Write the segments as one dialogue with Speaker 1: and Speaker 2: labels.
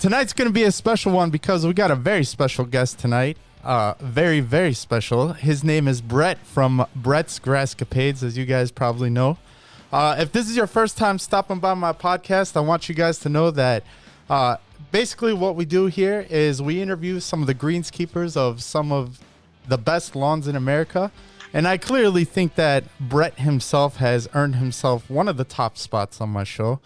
Speaker 1: tonight's going to be a special one because we got a very special guest tonight. Uh, very, very special. His name is Brett from Brett's Grasscapades, as you guys probably know. Uh, if this is your first time stopping by my podcast, I want you guys to know that uh, basically what we do here is we interview some of the greenskeepers of some of the best lawns in America. And I clearly think that Brett himself has earned himself one of the top spots on my show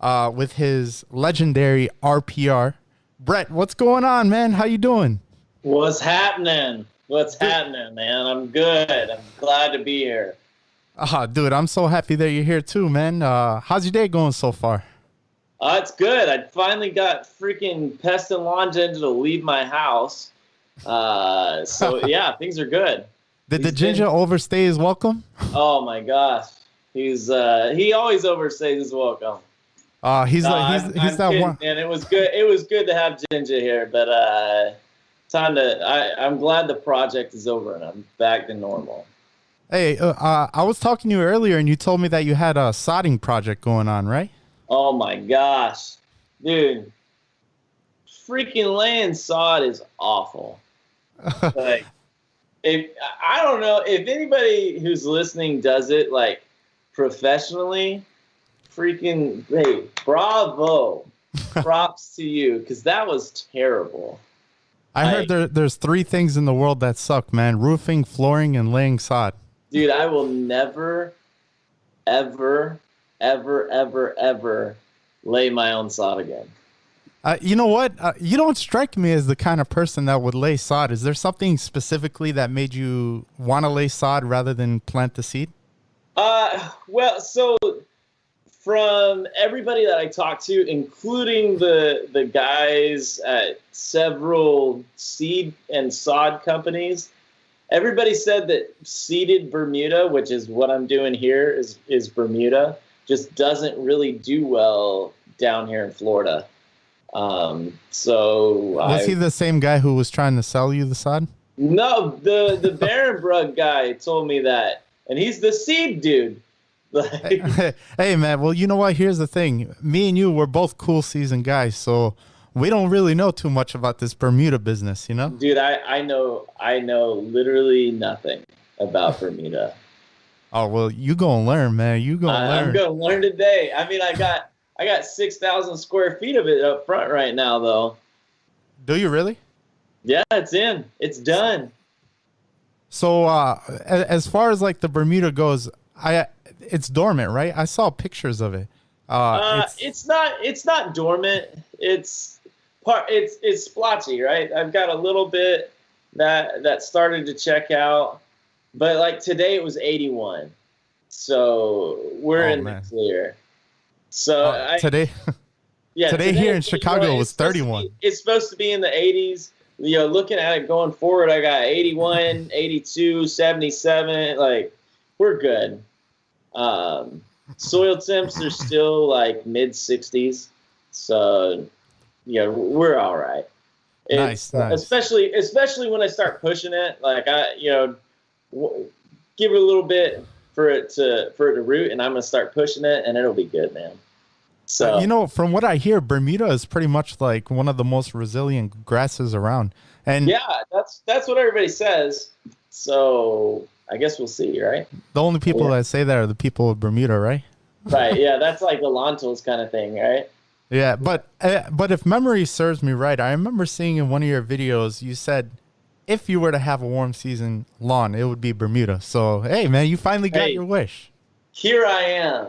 Speaker 1: uh, with his legendary RPR. Brett, what's going on, man? How you doing?
Speaker 2: What's happening? What's happening, man? I'm good. I'm glad to be here.
Speaker 1: Ah, dude, I'm so happy that you're here too, man. Uh, how's your day going so far?
Speaker 2: Uh, it's good. I finally got freaking Pest and Lawn Ginger to leave my house. Uh, so yeah, things are good.
Speaker 1: Did the ginger been, overstay his welcome?
Speaker 2: Oh my gosh, he's uh, he always overstays his welcome.
Speaker 1: Uh, he's like he's, I'm, he's
Speaker 2: I'm
Speaker 1: that
Speaker 2: kidding,
Speaker 1: one.
Speaker 2: And it was good. It was good to have Ginger here, but uh, time to. I, I'm glad the project is over and I'm back to normal.
Speaker 1: Hey, uh, uh, I was talking to you earlier, and you told me that you had a sodding project going on, right?
Speaker 2: Oh my gosh, dude! Freaking laying sod is awful. like, if I don't know if anybody who's listening does it like professionally, freaking hey, bravo, props to you because that was terrible.
Speaker 1: I like, heard there, there's three things in the world that suck, man: roofing, flooring, and laying sod.
Speaker 2: Dude, I will never, ever, ever, ever, ever lay my own sod again.
Speaker 1: Uh, you know what? Uh, you don't strike me as the kind of person that would lay sod. Is there something specifically that made you want to lay sod rather than plant the seed?
Speaker 2: Uh, well, so from everybody that I talked to, including the the guys at several seed and sod companies, everybody said that seeded Bermuda, which is what I'm doing here, is is Bermuda, just doesn't really do well down here in Florida. Um, so
Speaker 1: was I, he the same guy who was trying to sell you the sod?
Speaker 2: No, the the Barenbrug guy told me that, and he's the seed dude.
Speaker 1: hey man, well you know what? Here's the thing: me and you, we're both cool season guys, so we don't really know too much about this Bermuda business, you know?
Speaker 2: Dude, I I know I know literally nothing about Bermuda.
Speaker 1: Oh well, you gonna learn, man. You gonna
Speaker 2: I,
Speaker 1: learn.
Speaker 2: I'm gonna learn today. I mean, I got I got six thousand square feet of it up front right now, though.
Speaker 1: Do you really?
Speaker 2: Yeah, it's in. It's done.
Speaker 1: So, uh, as far as like the Bermuda goes, I it's dormant, right? I saw pictures of it.
Speaker 2: Uh, uh it's, it's not it's not dormant. It's part it's it's splotchy, right? I've got a little bit that that started to check out, but like today it was 81, so we're oh, in man. the clear. So
Speaker 1: uh, I, today,
Speaker 2: yeah,
Speaker 1: today, today here in Chicago was 31.
Speaker 2: Be, it's supposed to be in the 80s. You know, looking at it going forward, I got 81, 82, 77. Like, we're good. Um, soil temps are still like mid 60s. So, yeah, we're all right.
Speaker 1: Nice, nice.
Speaker 2: Especially, especially when I start pushing it, like I, you know, w- give it a little bit for it to for it to root, and I'm gonna start pushing it, and it'll be good, man. So
Speaker 1: uh, you know, from what I hear, Bermuda is pretty much like one of the most resilient grasses around. And
Speaker 2: yeah, that's that's what everybody says. So I guess we'll see, right?
Speaker 1: The only people yeah. that say that are the people of Bermuda, right?
Speaker 2: right. Yeah, that's like the Lentils kind of thing, right?
Speaker 1: Yeah, but uh, but if memory serves me right, I remember seeing in one of your videos you said if you were to have a warm season lawn, it would be Bermuda. So hey, man, you finally got hey, your wish.
Speaker 2: Here I am.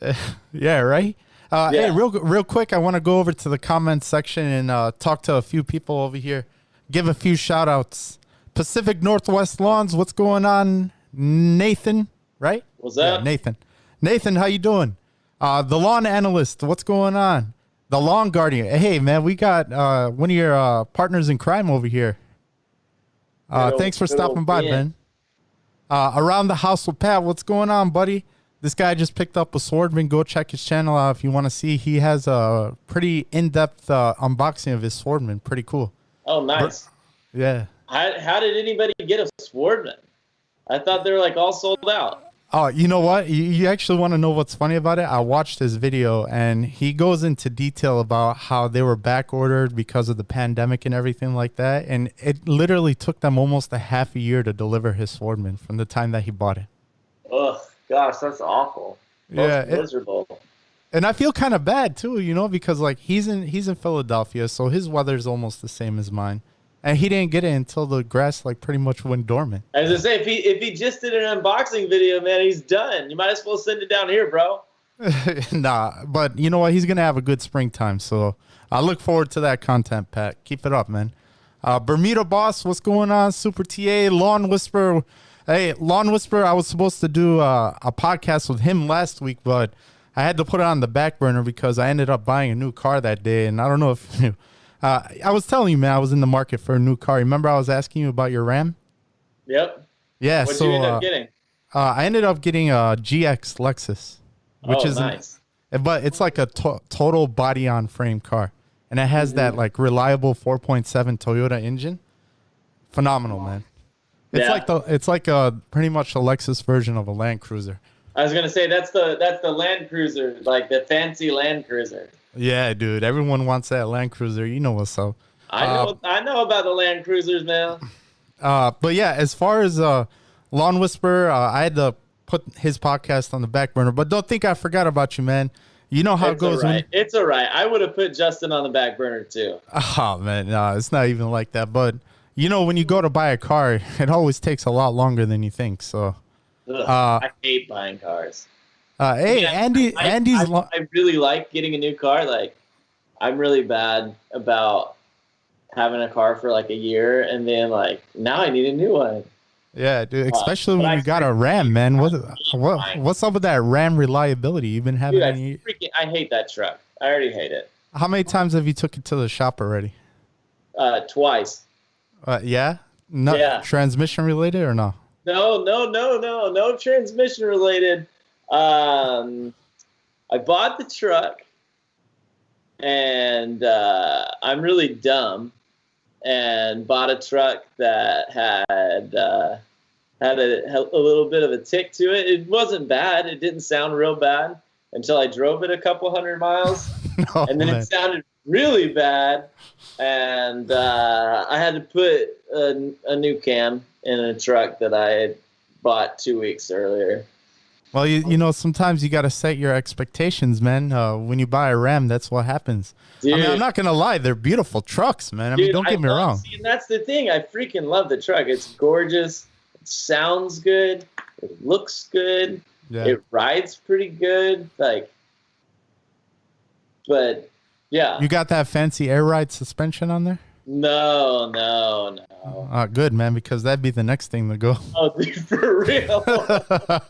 Speaker 1: yeah, right. Uh, yeah. Hey, real real quick, I want to go over to the comments section and uh, talk to a few people over here. Give a few shout outs. Pacific Northwest Lawns, what's going on? Nathan, right?
Speaker 2: What's that?
Speaker 1: Yeah, Nathan. Nathan, how you doing? Uh, the lawn analyst, what's going on? The lawn guardian. Hey, man, we got uh, one of your uh, partners in crime over here. Uh, thanks for stopping by, Ben. Uh, around the house with Pat, what's going on, buddy? This guy just picked up a Swardman. Go check his channel out if you want to see. He has a pretty in-depth uh, unboxing of his Swardman. Pretty cool.
Speaker 2: Oh, nice.
Speaker 1: Yeah.
Speaker 2: How, how did anybody get a Swardman? I thought they were like all sold out.
Speaker 1: Oh, you know what? You, you actually want to know what's funny about it? I watched his video and he goes into detail about how they were back ordered because of the pandemic and everything like that. And it literally took them almost a half a year to deliver his Swardman from the time that he bought it.
Speaker 2: Ugh, gosh, that's awful.
Speaker 1: Yeah,
Speaker 2: That's
Speaker 1: it-
Speaker 2: miserable.
Speaker 1: And I feel kind of bad too, you know, because like he's in he's in Philadelphia, so his weather's almost the same as mine. And he didn't get it until the grass like pretty much went dormant.
Speaker 2: As I say, if he if he just did an unboxing video, man, he's done. You might as well send it down here, bro.
Speaker 1: nah, but you know what? He's gonna have a good springtime, so I look forward to that content, Pat. Keep it up, man. Uh, Bermuda Boss, what's going on? Super TA, Lawn Whisper. Hey, Lawn Whisper, I was supposed to do uh, a podcast with him last week, but I had to put it on the back burner because I ended up buying a new car that day, and I don't know if. Uh, I was telling you, man, I was in the market for a new car. Remember, I was asking you about your Ram?
Speaker 2: Yep.
Speaker 1: Yeah,
Speaker 2: What'd
Speaker 1: so
Speaker 2: you end
Speaker 1: uh,
Speaker 2: up getting?
Speaker 1: uh, I ended up getting a GX Lexus, which
Speaker 2: oh,
Speaker 1: is
Speaker 2: nice.
Speaker 1: but it's like a to- total body on frame car and it has that like reliable 4.7 toyota engine phenomenal man it's
Speaker 2: Yeah.
Speaker 1: like the it's like a pretty much a lexus version of a land cruiser
Speaker 2: I was gonna say that's the that's the Land Cruiser, like the fancy Land Cruiser.
Speaker 1: Yeah dude everyone wants that land cruiser you know what's up
Speaker 2: I
Speaker 1: Uh,
Speaker 2: know I know about the Land Cruisers, man.
Speaker 1: uh but yeah as far as uh lawn whisper uh, i had to put his podcast on the back burner but don't think i forgot about you man you know how it goes
Speaker 2: all
Speaker 1: when.
Speaker 2: It's all right. I would have put Justin on the back burner too.
Speaker 1: Oh man, no, it's not even like that. But you know, when you go to buy a car, it always takes a lot longer than you think. So,
Speaker 2: Ugh,
Speaker 1: Uh,
Speaker 2: I hate buying cars.
Speaker 1: Uh, hey,
Speaker 2: Yeah,
Speaker 1: Andy,
Speaker 2: I,
Speaker 1: Andy's.
Speaker 2: I,
Speaker 1: lo-
Speaker 2: I really like getting a new car. Like, I'm really bad about having a car for like a year and then like now I need a new one.
Speaker 1: yeah, dude.
Speaker 2: uh,
Speaker 1: Especially
Speaker 2: but
Speaker 1: when
Speaker 2: I
Speaker 1: you got a Ram, man. What, what, what's up with that Ram reliability? You've been having
Speaker 2: Dude, I
Speaker 1: any?
Speaker 2: freaking I hate that truck. I already hate it.
Speaker 1: How many times have you took it to the shop already?
Speaker 2: Uh, twice.
Speaker 1: Uh, yeah, no
Speaker 2: Yeah.
Speaker 1: transmission related or no?
Speaker 2: No, no, no, no, no transmission related. Um, I bought the truck, and uh, I'm really dumb, and bought a truck that had uh, had a, a little bit of a tick to it. It wasn't bad. It didn't sound real bad until I drove it a couple hundred miles
Speaker 1: no,
Speaker 2: and then
Speaker 1: man.
Speaker 2: it sounded really bad, and uh, I had to put a, a new cam in a truck that I had bought two weeks earlier.
Speaker 1: Well, you, you know, sometimes you got to set your expectations, man. Uh, when you buy a Ram, that's what happens.
Speaker 2: Dude,
Speaker 1: I mean, I'm not gonna lie, they're beautiful trucks, man. I mean, don't get me
Speaker 2: love-
Speaker 1: wrong.
Speaker 2: See, and that's the thing. I freaking love the truck. It's gorgeous. It sounds good. It looks good.
Speaker 1: Yeah.
Speaker 2: It rides pretty good. Like, but yeah,
Speaker 1: You got that fancy air ride suspension on there?
Speaker 2: no, no, no.
Speaker 1: Uh, good, man, because that'd be the next thing to go.
Speaker 2: Oh, dude, for real.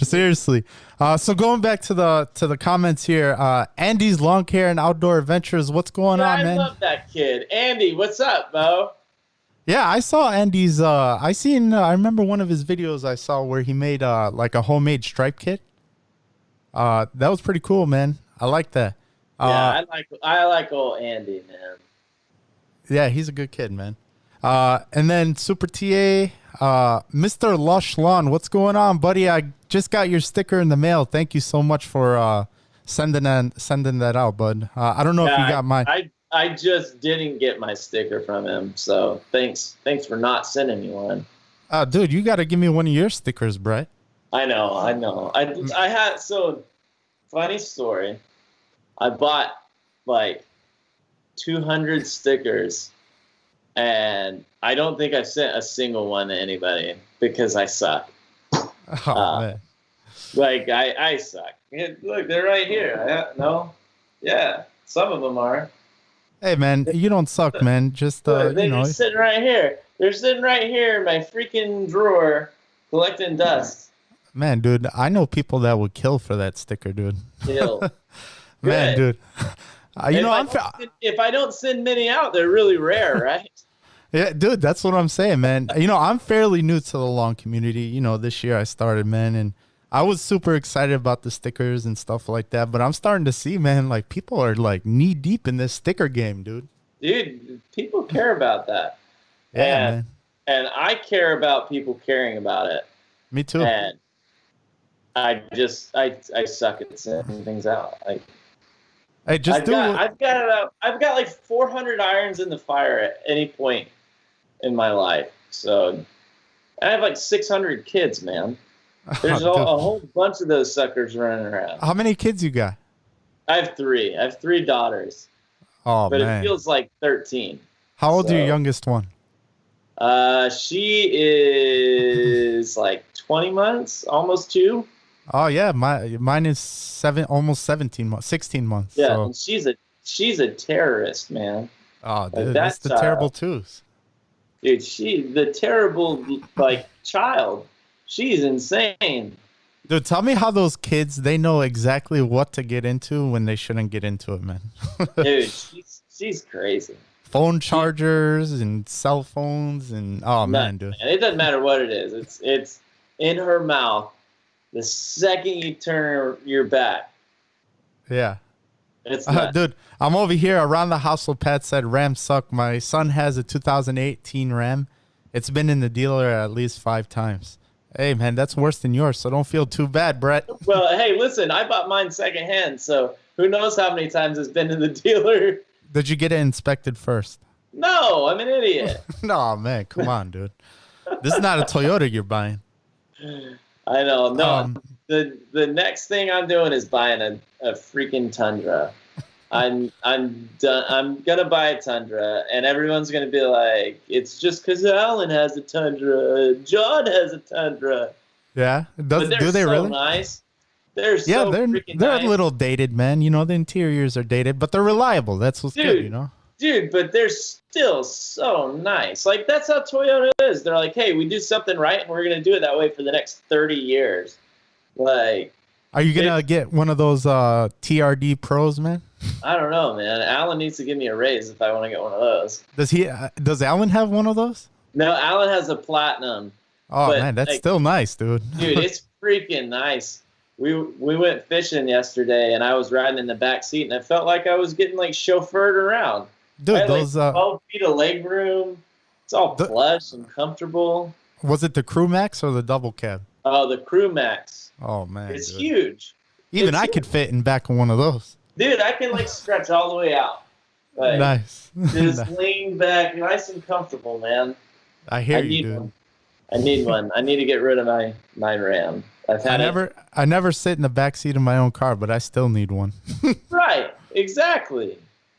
Speaker 1: Seriously. Uh, so going back to the to the comments here, uh, Andy's Lawn Care and Outdoor Adventures. What's going on,
Speaker 2: I
Speaker 1: man?
Speaker 2: love that kid, Andy. What's up, Bo?
Speaker 1: yeah, I saw Andy's. Uh, I seen. Uh, I remember one of his videos I saw where he made uh, like a homemade stripe kit. Uh, that was pretty cool, man. I like that.
Speaker 2: Yeah,
Speaker 1: Uh,
Speaker 2: I like I like old Andy, man.
Speaker 1: Yeah, he's a good kid, man. Uh, and then Super TA, uh, Mr. Lush Lawn, what's going on, buddy? I just got your sticker in the mail. Thank you so much for uh, sending that sending that out, bud. Uh, I don't know if
Speaker 2: Yeah,
Speaker 1: you got mine.
Speaker 2: I I just didn't get my sticker from him, so thanks thanks for not sending me one.
Speaker 1: uh, dude, you got to give me one of your stickers, Brett.
Speaker 2: I know, I know. I I had so funny story. I bought like 200 stickers, and I don't think I've sent a single one to anybody because I suck.
Speaker 1: Oh
Speaker 2: Uh,
Speaker 1: man,
Speaker 2: Like I I suck. Look, they're right here. I, no, yeah, some of them are.
Speaker 1: hey man, you don't suck, man. Just uh,
Speaker 2: they're
Speaker 1: you know,
Speaker 2: sitting right here. They're sitting right here in my freaking drawer, collecting dust.
Speaker 1: man, dude. I know people that would kill for that sticker, dude.
Speaker 2: Still.
Speaker 1: Man,
Speaker 2: Good.
Speaker 1: dude. Uh, you
Speaker 2: And
Speaker 1: know,
Speaker 2: if,
Speaker 1: I'm. Fa-
Speaker 2: send- if I don't send many out, they're really rare, right?
Speaker 1: Yeah, dude, that's what I'm saying, man. You know, I'm fairly new to the lawn community. You know, this year I started, man, and I was super excited about the stickers and stuff like that. But I'm starting to see, man, like people are like knee deep in this sticker game, dude.
Speaker 2: Dude, people care about that.
Speaker 1: Yeah,
Speaker 2: And-
Speaker 1: man.
Speaker 2: And I care about people caring about it.
Speaker 1: Me too.
Speaker 2: And I just I I suck at sending things out. Like
Speaker 1: Hey, just
Speaker 2: I've
Speaker 1: do.
Speaker 2: got I've got uh, I've got like 400 irons in the fire at any point in my life. So I have like 600 kids, man. There's a,
Speaker 1: Oh, dude.
Speaker 2: a whole bunch of those suckers running around.
Speaker 1: How many kids you got?
Speaker 2: I have three. I have three daughters,
Speaker 1: Oh
Speaker 2: but
Speaker 1: man.
Speaker 2: it feels like 13.
Speaker 1: How old is your youngest one?
Speaker 2: Uh, she is like 20 months, almost two.
Speaker 1: Oh yeah, my mine is seven, almost seventeen months, sixteen months.
Speaker 2: Yeah,
Speaker 1: So,
Speaker 2: and she's a she's a terrorist, man.
Speaker 1: oh,
Speaker 2: like
Speaker 1: dude,
Speaker 2: that
Speaker 1: that's the terrible uh, twos.
Speaker 2: Dude, she the terrible like child. She's insane.
Speaker 1: Dude, tell me how those kids they know exactly what to get into when they shouldn't get into it, man.
Speaker 2: Dude, she's she's crazy.
Speaker 1: Phone chargers and cell phones and oh man, dude.
Speaker 2: It doesn't matter what it is. It's it's in her mouth. The second you turn your back,
Speaker 1: Yeah.
Speaker 2: it's
Speaker 1: Uh, dude, I'm over here around the household. Pat said Ram suck. My son has a 2018 Ram. It's been in the dealer at least five times. Hey man, that's worse than yours, so don't feel too bad, Brett.
Speaker 2: well, hey, listen, I bought mine secondhand, so who knows how many times it's been in the dealer.
Speaker 1: Did you get it inspected first?
Speaker 2: No, I'm an idiot.
Speaker 1: no, man, come on, dude. This is not a Toyota you're buying.
Speaker 2: I know. No,
Speaker 1: Um,
Speaker 2: the the next thing I'm doing is buying a, a freaking Tundra. I'm I'm done. I'm gonna buy a Tundra, and everyone's gonna be like, "It's just because Allyn has a Tundra, John has a Tundra."
Speaker 1: Yeah, does
Speaker 2: they're
Speaker 1: do they
Speaker 2: so
Speaker 1: really?
Speaker 2: nice. They're
Speaker 1: Yeah,
Speaker 2: so
Speaker 1: they're they're
Speaker 2: nice.
Speaker 1: a little dated, man. You know, the interiors are dated, but they're reliable. That's what's good, you know.
Speaker 2: Dude. But they're still so nice. Like that's how Toyota is. They're like, "Hey, we do something right, and we're gonna do it that way for the next thirty years." Like,
Speaker 1: Are you gonna get one of those uh TRD Pros, man?
Speaker 2: I don't know, man. Allyn needs to give me a raise if I want to get one of those.
Speaker 1: Does he? Uh, does Allyn have one of those?
Speaker 2: No, Allyn has a platinum.
Speaker 1: Oh
Speaker 2: But,
Speaker 1: man, that's
Speaker 2: like-
Speaker 1: still nice, dude.
Speaker 2: Dude, it's freaking nice. We we went fishing yesterday, and I was riding in the back seat, and I felt like I was getting like chauffeured around. I
Speaker 1: dude,
Speaker 2: like,
Speaker 1: those uh,
Speaker 2: 12 feet of leg room. It's all
Speaker 1: The-
Speaker 2: plush and comfortable.
Speaker 1: was it the Crew Max or the double cab?
Speaker 2: Oh, the Crew Max.
Speaker 1: Oh man,
Speaker 2: It's
Speaker 1: dude.
Speaker 2: huge.
Speaker 1: Even
Speaker 2: it's
Speaker 1: I could fit in back of one of those.
Speaker 2: Dude, I can like stretch all the way out. Like,
Speaker 1: nice.
Speaker 2: Just lean back, nice and comfortable, man.
Speaker 1: I hear
Speaker 2: I
Speaker 1: you, dude.
Speaker 2: one. I need one. I need to get rid of my my Ram. I've
Speaker 1: I
Speaker 2: had it
Speaker 1: never, I never sit in the back seat of my own car, but I still need one.
Speaker 2: right. Exactly.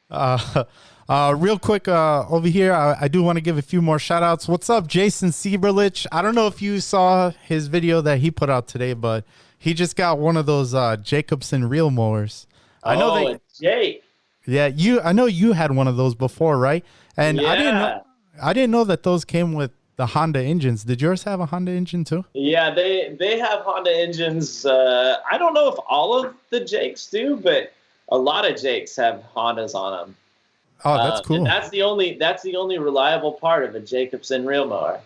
Speaker 1: Uh, uh, real quick, uh, over here, I, I do want to give a few more shout outs. What's up, Jason Sieberlich? I don't know if you saw his video that he put out today, but he just got one of those uh, Jacobsen reel mowers. I know
Speaker 2: oh, and Jake.
Speaker 1: yeah, you, I know you had one of those before, right? And I didn't know, I didn't know that those came with the Honda engines. Did yours have a Honda engine too?
Speaker 2: Yeah, they they have Honda engines. Uh, I don't know if all of the Jakes do, but a lot of Jakes have Hondas on them.
Speaker 1: Oh, that's
Speaker 2: Um,
Speaker 1: cool.
Speaker 2: That's the only that's the only reliable part of a Jacobsen reel mower.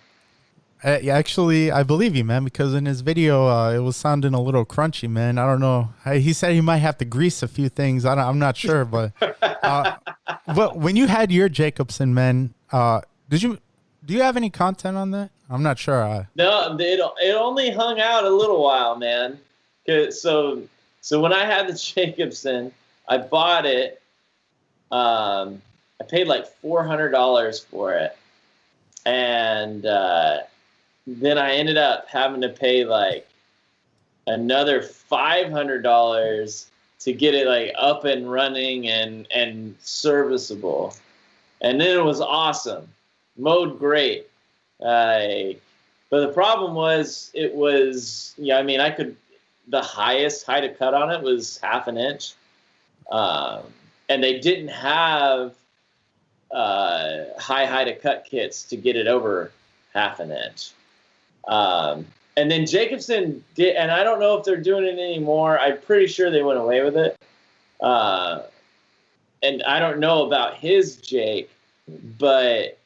Speaker 1: Uh, yeah, actually, I believe you, man, because in his video, uh, it was sounding a little crunchy, man. I don't know. I, he said he might have to grease a few things. I don't, I'm not sure, but uh, but when you had your Jacobsen, man, uh, did you do you have any content on that? I'm not sure. Uh,
Speaker 2: No, it it only hung out a little while, man. 'Cause- so so when I had the Jacobsen, I bought it. Um, I paid like four hundred dollars for it, and uh, then I ended up having to pay like another five hundred dollars to get it like up and running and and serviceable, and then it was awesome, mowed great. Like, but the problem was it was yeah. I mean, I could the highest height of cut on it was half an inch, um, and they didn't have uh, high height of cut kits to get it over half an inch. Um, and then Jacobsen did, and I don't know if they're doing it anymore. I'm pretty sure they went away with it. Uh, and I don't know about his Jake, but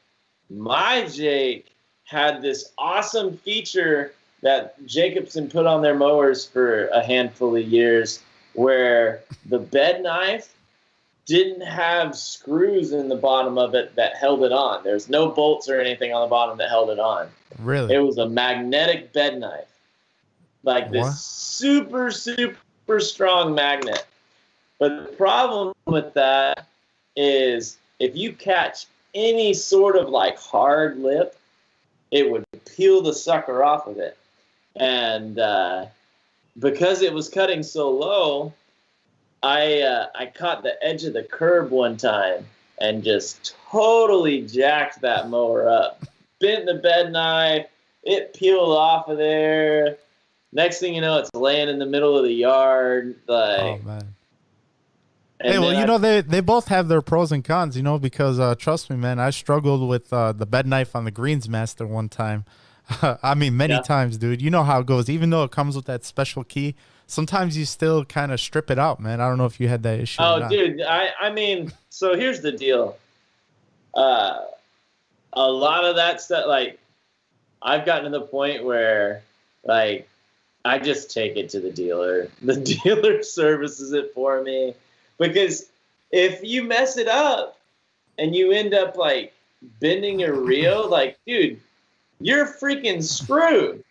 Speaker 2: my Jake had this awesome feature that Jacobsen put on their mowers for a handful of years where the bed knife didn't have screws in the bottom of it that held it on. There's no bolts or anything on the bottom that held it on.
Speaker 1: really?
Speaker 2: It was a magnetic bed knife. like this
Speaker 1: What?
Speaker 2: super super strong magnet. But the problem with that is if you catch any sort of like hard lip, it would peel the sucker off of it. And uh, because it was cutting so low, I uh, I caught the edge of the curb one time and just totally jacked that mower up. Bent the bed knife, it peeled off of there. Next thing you know, it's laying in the middle of the yard. Like,
Speaker 1: Oh man. hey, well, you
Speaker 2: I-
Speaker 1: know they they both have their pros and cons, you know, because uh, trust me, man, I struggled with uh, the bed knife on the Greensmaster one time. I mean, many
Speaker 2: Yeah.
Speaker 1: times, dude. You know how it goes. Even though it comes with that special key, sometimes you still kind of strip it out, man. I don't know if you had that issue. or
Speaker 2: Oh, dude, I, I mean, so here's the deal. Uh, a lot of that stuff, like, I've gotten to the point where, like, I just take it to the dealer. The dealer services it for me. Because if you mess it up and you end up, like, bending your reel, like, dude, you're freaking screwed.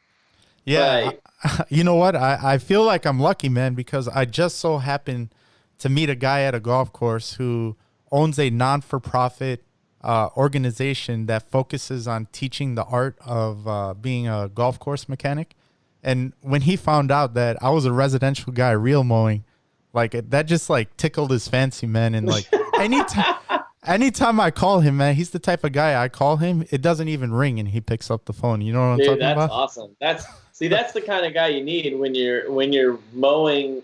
Speaker 1: Yeah,
Speaker 2: Like-
Speaker 1: you know what? I, I feel like I'm lucky, man, because I just so happened to meet a guy at a golf course who owns a non for profit uh, organization that focuses on teaching the art of uh, being a golf course mechanic. And when he found out that I was a residential guy, real mowing, like that just like tickled his fancy, man. And like anytime, anytime I call him, man, he's the type of guy I call him, it doesn't even ring, and he picks up the phone. You know what I'm
Speaker 2: Dude,
Speaker 1: talking
Speaker 2: that's
Speaker 1: about?
Speaker 2: That's awesome. That's see, that's the kind of guy you need when you're when you're mowing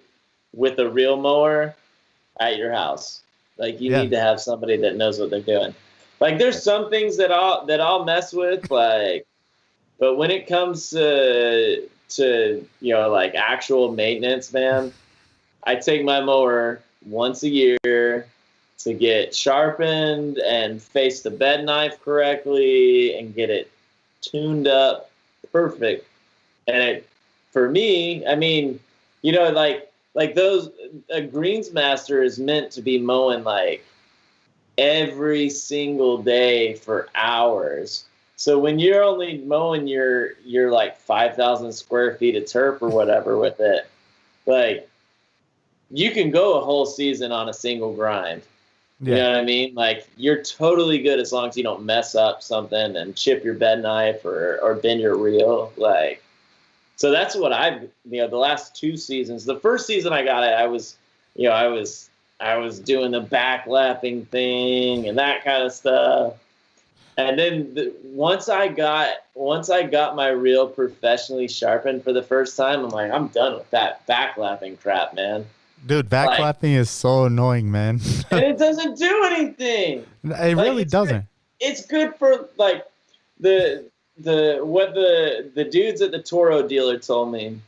Speaker 2: with a real mower at your house. Like you
Speaker 1: Yeah.
Speaker 2: need to have somebody that knows what they're doing. Like there's some things that I'll that I'll mess with, like, but when it comes to to you know like actual maintenance, man, I take my mower once a year to get sharpened and face the bed knife correctly and get it tuned up perfect. And it, for me, I mean, you know, like like those a greensmaster is meant to be mowing like every single day for hours. So when you're only mowing your your like five thousand square feet of turf or whatever with it, like you can go a whole season on a single grind. You know what I mean? Like you're totally good as long as you don't mess up something and chip your bed knife or or bend your reel. Like, so that's what I've you know the last two seasons. The first season I got it, I was you know I was I was doing the back lapping thing and that kind of stuff. And then the, once I got once I got my reel professionally sharpened for the first time, I'm like I'm done with that back lapping crap, man.
Speaker 1: Dude, backlapping is so annoying, man.
Speaker 2: And it doesn't do anything.
Speaker 1: it really
Speaker 2: it's
Speaker 1: doesn't.
Speaker 2: it's good for like the the what the the dudes at the Toro dealer told me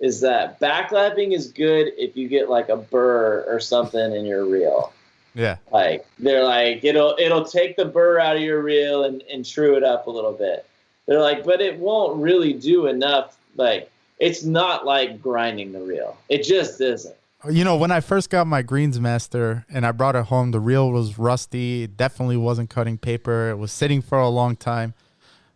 Speaker 2: is that backlapping is good if you get like a burr or something in your reel.
Speaker 1: Yeah.
Speaker 2: Like they're like it'll it'll take the burr out of your reel and, and true it up a little bit. They're like, but it won't really do enough. Like it's not like grinding the reel. It just isn't.
Speaker 1: You know, when I first got my Greensmaster and I brought it home, the reel was rusty. It definitely wasn't cutting paper. It was sitting for a long time.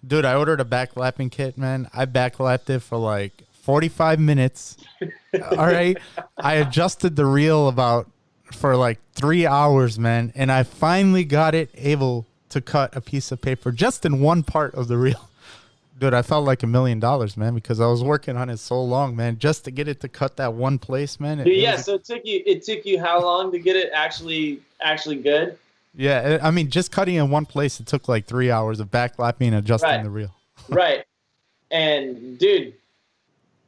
Speaker 1: Dude, I ordered a backlapping kit, man. I backlapped it for like 45 minutes. All right. I adjusted the reel about for like three hours, man. And I finally got it able to cut a piece of paper just in one part of the reel. Dude, I felt like a million dollars, man, because I was working on it so long, man, just to get it to cut that one place, man. It-
Speaker 2: Dude,
Speaker 1: it
Speaker 2: yeah,
Speaker 1: was-
Speaker 2: so it took you it took you how long to get it actually actually good?
Speaker 1: Yeah, I mean, just cutting in one place, it took like three hours of backlapping and adjusting
Speaker 2: Right.
Speaker 1: the reel.
Speaker 2: right. And dude,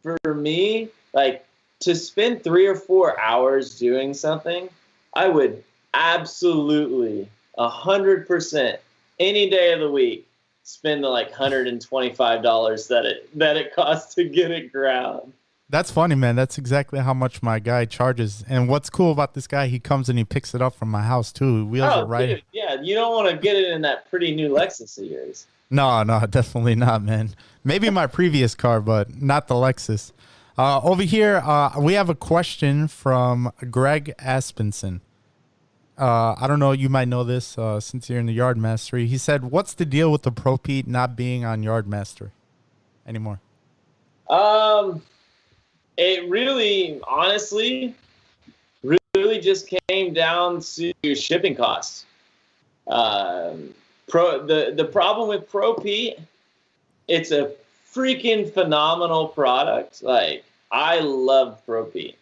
Speaker 2: for me, like to spend three or four hours doing something, I would absolutely a hundred percent any day of the week spend the like hundred and twenty five dollars that it that it costs to get it ground.
Speaker 1: That's funny, man. That's exactly how much my guy charges. And what's cool about this guy, he comes and he picks it up from my house too. He wheels
Speaker 2: Oh,
Speaker 1: it right.
Speaker 2: dude, yeah, you don't want to get it in that pretty new Lexus of yours.
Speaker 1: No, no, definitely not, man. Maybe my previous car, but not the Lexus. Uh, over here, uh, we have a question from Greg Aspenson. Uh, I don't know, you might know this uh, since you're in the Yard Mastery. He said, What's the deal with the Pro Pete not being on Yard Mastery anymore?
Speaker 2: Um, it really, honestly, really just came down to shipping costs. Um, pro the the problem with Pro Pete, it's a freaking phenomenal product. Like I love Pro Pete,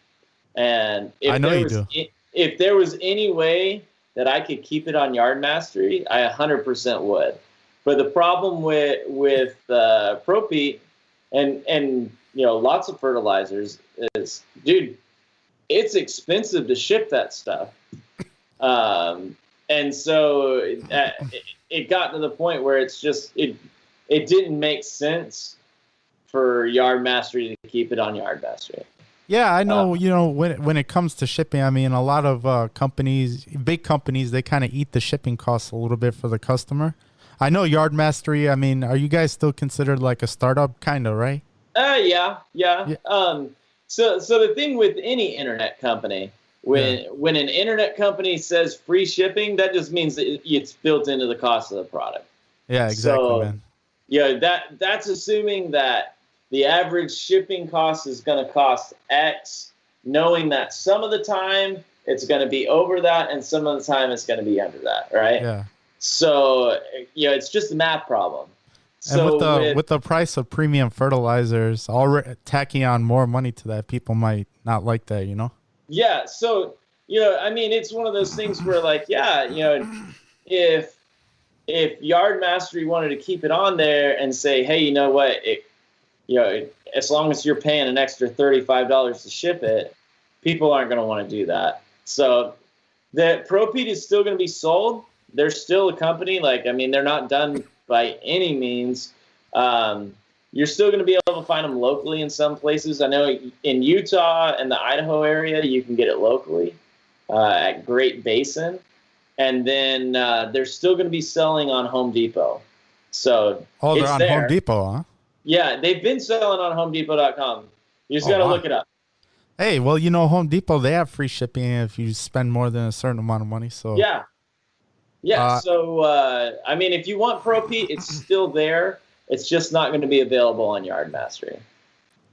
Speaker 2: and if
Speaker 1: I know
Speaker 2: there
Speaker 1: you
Speaker 2: was,
Speaker 1: do.
Speaker 2: i- If there was any way that I could keep it on Yard Mastery, I 100% would. But the problem with with uh, and and you know lots of fertilizers is, dude, it's expensive to ship that stuff. Um, and so it, it got to the point where it's just it it didn't make sense for Yard Mastery to keep it on Yard Mastery.
Speaker 1: Yeah, I know.
Speaker 2: Uh,
Speaker 1: you know, when when it comes to shipping, I mean, a lot of uh, companies, big companies, they kind of eat the shipping costs a little bit for the customer. I know Yard Mastery. I mean, are you guys still considered like a startup, kind of, right?
Speaker 2: Uh, yeah, yeah.
Speaker 1: Yeah.
Speaker 2: Um, so, so the thing with any internet company, when when an internet company says free shipping, that just means it- it's built into the cost of the product.
Speaker 1: Yeah, exactly,
Speaker 2: So-
Speaker 1: man.
Speaker 2: Yeah, that that's assuming that the average shipping cost is going to cost X, knowing that some of the time it's going to be over that, and some of the time it's going to be under that, right?
Speaker 1: Yeah.
Speaker 2: So, you know, it's just a math problem.
Speaker 1: And
Speaker 2: So
Speaker 1: with the
Speaker 2: with-
Speaker 1: with the price of premium fertilizers, already tacking on more money to that, people might not like that. You know.
Speaker 2: Yeah, so you know, I mean, it's one of those things where, like, yeah, you know, if if Yard Mastery wanted to keep it on there and say, hey, you know what, it, you know, as long as you're paying an extra thirty five dollars to ship it, people aren't going to want to do that. So the ProPete is still going to be sold. They're still a company. Like, I mean, they're not done by any means. Um, you're still going to be able to find them locally in some places. I know in Utah and the Idaho area, you can get it locally uh, at Great Basin. And then uh, they're still going to be selling on Home Depot. So,
Speaker 1: Oh, they're on
Speaker 2: there.
Speaker 1: Home Depot, huh?
Speaker 2: Yeah, they've been selling on HomeDepot.com. You just
Speaker 1: Oh,
Speaker 2: got to
Speaker 1: wow.
Speaker 2: look it up.
Speaker 1: Hey, well, you know, Home Depot they have free shipping if you spend more than a certain amount of money. So
Speaker 2: Yeah. Yeah.
Speaker 1: Uh,
Speaker 2: so, uh, I mean, if you want Pro it's still there. It's just not going to be available on Yard Mastery.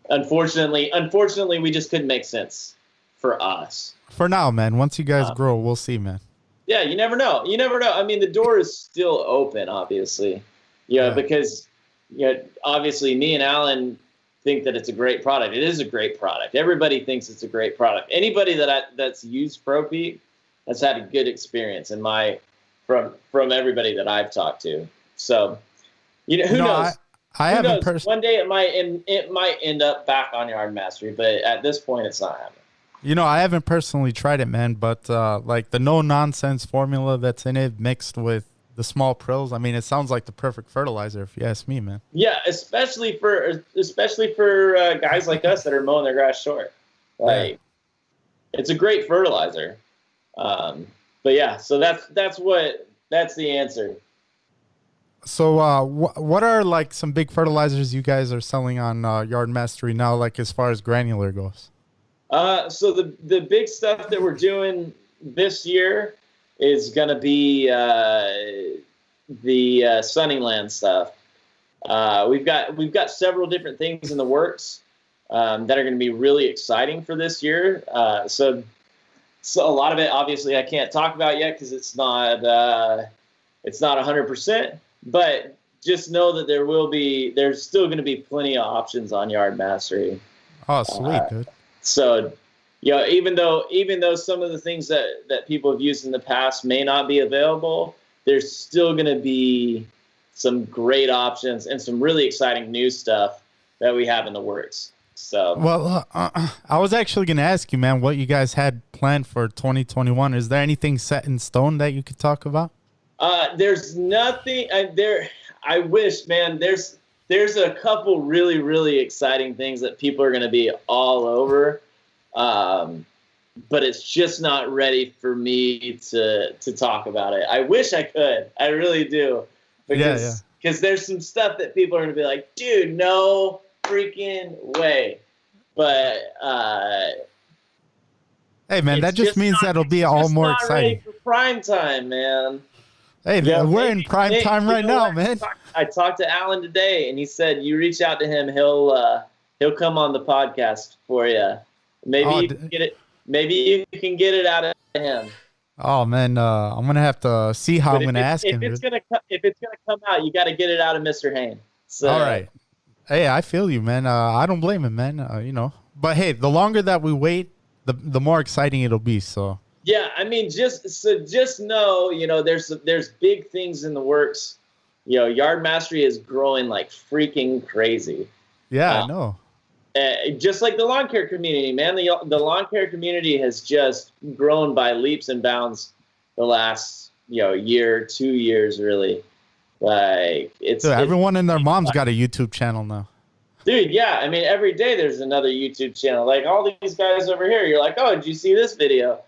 Speaker 2: Unfortunately, unfortunately, we just couldn't make sense for us.
Speaker 1: for now, man. Once you guys
Speaker 2: Uh,
Speaker 1: grow, we'll see, man.
Speaker 2: Yeah, you never know. You never know. I mean, the door is still open, obviously. Know,
Speaker 1: Yeah.
Speaker 2: because you know, obviously, me and Allyn think that it's a great product. It is a great product. Everybody thinks it's a great product. Anybody that I, that's used ProPeat has had a good experience in my from from everybody that I've talked to. So, you know, who
Speaker 1: know,
Speaker 2: knows?
Speaker 1: I
Speaker 2: Who
Speaker 1: haven't
Speaker 2: knows?
Speaker 1: pers-
Speaker 2: One day it might end, it might end up back on Yard Mastery, but at this point, it's not happening.
Speaker 1: You know, I haven't personally tried it, man, but uh, like the no nonsense formula that's in it mixed with the small prills, I mean, it sounds like the perfect fertilizer if you ask me, man.
Speaker 2: Yeah, especially for especially for uh, guys like us that are mowing their grass short. Like, it's a great fertilizer. Um, but yeah, so that's that's what that's the answer.
Speaker 1: So, uh, wh- what are like some big fertilizers you guys are selling on uh, Yard Mastery now, like as far as granular goes?
Speaker 2: Uh, so the the big stuff that we're doing this year is going to be uh, the uh, Sunniland stuff. Uh, we've got we've got several different things in the works um, that are going to be really exciting for this year. Uh, so, so a lot of it, obviously, I can't talk about yet because it's not uh, it's not hundred percent. But just know that there will be there's still going to be plenty of options on Yard Mastery.
Speaker 1: Oh, sweet,
Speaker 2: Uh,
Speaker 1: dude.
Speaker 2: So, you know, even though even though some of the things that that people have used in the past may not be available, there's still going to be some great options and some really exciting new stuff that we have in the works. So,
Speaker 1: Well, uh, uh, I was actually going to ask you, man, what you guys had planned for 2021. Is there anything set in stone that you could talk about?
Speaker 2: uh, there's nothing uh, there. I wish, man. There's there's a couple really really exciting things that people are going to be all over. Um, but it's just not ready for me to to talk about it. I wish I could. I really do. Because
Speaker 1: yeah.
Speaker 2: because there's some stuff that people are gonna be like, dude, no freaking way. But uh
Speaker 1: Hey, man, that just, means
Speaker 2: not-
Speaker 1: that'll be all more
Speaker 2: not ready
Speaker 1: exciting.
Speaker 2: for prime time, man.
Speaker 1: Hey,
Speaker 2: Yeah,
Speaker 1: we're in prime time
Speaker 2: you
Speaker 1: right
Speaker 2: know
Speaker 1: now, man.
Speaker 2: I talked to Allyn today and he said you reach out to him, he'll uh he'll come on the podcast for you. Maybe
Speaker 1: Oh,
Speaker 2: you can get it. Maybe you can get it out of him.
Speaker 1: Oh man, uh, I'm gonna have to see how
Speaker 2: But
Speaker 1: I'm gonna ask
Speaker 2: if
Speaker 1: him.
Speaker 2: it's gonna if it's gonna come out, you got to get it out of Mr. Hane. So,
Speaker 1: All right. Hey, I feel you, man. Uh, I don't blame him, man. Uh, you know, but hey, the longer that we wait, the the more exciting it'll be. So
Speaker 2: Yeah, I mean, just so just know, you know, there's there's big things in the works. You know, Yard Mastery is growing like freaking crazy.
Speaker 1: yeah,
Speaker 2: Uh,
Speaker 1: I know.
Speaker 2: Uh, just like the lawn care community, man. The the lawn care community has just grown by leaps and bounds the last you know year, two years, really. Like it's,
Speaker 1: Dude, everyone and their mom's got a YouTube channel now.
Speaker 2: dude. Yeah, I mean, every day there's another YouTube channel. Like all these guys over here, you're like, oh, did you see this video?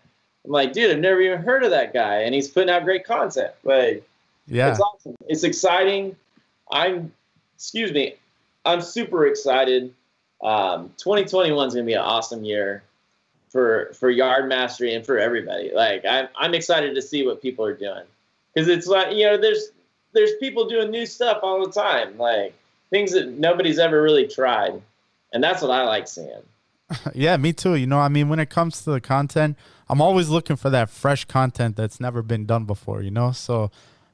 Speaker 2: I'm like, dude, I've never even heard of that guy, and he's putting out great content. Like,
Speaker 1: Yeah,
Speaker 2: it's awesome. It's exciting. I'm, excuse me, I'm super excited. Um, 2021 is gonna be an awesome year for for yard mastery and for everybody. Like, I'm I'm excited to see what people are doing because it's like you know, there's there's people doing new stuff all the time, like things that nobody's ever really tried, and that's what I like seeing.
Speaker 1: yeah, me too. You know, I mean, when it comes to the content, I'm always looking for that fresh content that's never been done before. You know, so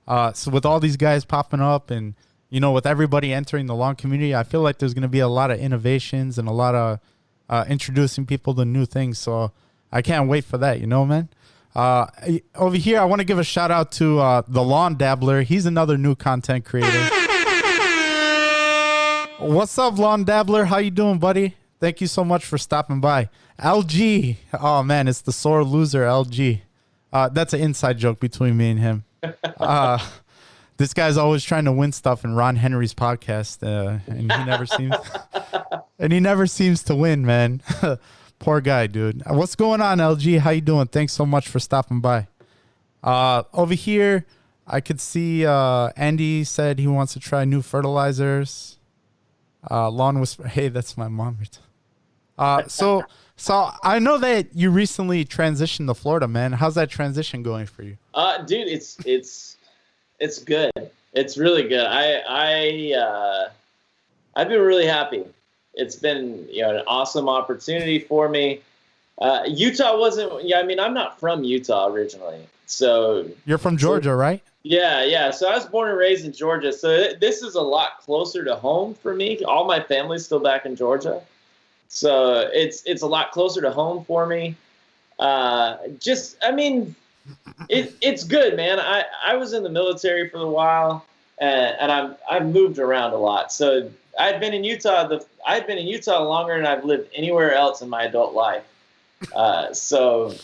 Speaker 1: uh, so with all these guys popping up and you know, with everybody entering the lawn community, I feel like there's going to be a lot of innovations and a lot of uh, introducing people to new things. So I can't wait for that. You know, man. Uh, over here, I want to give a shout out to uh, the Lawn Dabbler. He's another new content creator. What's up, Lawn Dabbler? How you doing, buddy? Thank you so much for stopping by. LG. Oh man, it's the sore loser LG. Uh, that's an inside joke between me and him. Uh, this guy's always trying to win stuff in Ron Henry's podcast, uh, and he never seems and he never seems to win, man. Poor guy, dude. Uh, What's going on, LG? How you doing? Thanks so much for stopping by. Uh, over here, I could see uh, Andy said he wants to try new fertilizers. Uh, lawn whisper. Hey, that's my mom. Uh, so, so I know that you recently transitioned to Florida, man. How's that transition going for you?
Speaker 2: Uh, dude, it's it's it's good. It's really good. I I uh, I've been really happy. It's been you know an awesome opportunity for me. Uh, Utah wasn't. Yeah, I mean, I'm not from Utah originally, so
Speaker 1: You're from Georgia, right?
Speaker 2: yeah, yeah. So I was born and raised in Georgia. So th- this is a lot closer to home for me. All my family's still back in Georgia, so it's it's a lot closer to home for me. Uh, just, I mean, it, it's good, man. I, I was in the military for a while, and, and I'm I've moved around a lot. So I've been in Utah. The I've been in Utah longer than I've lived anywhere else in my adult life. Uh, so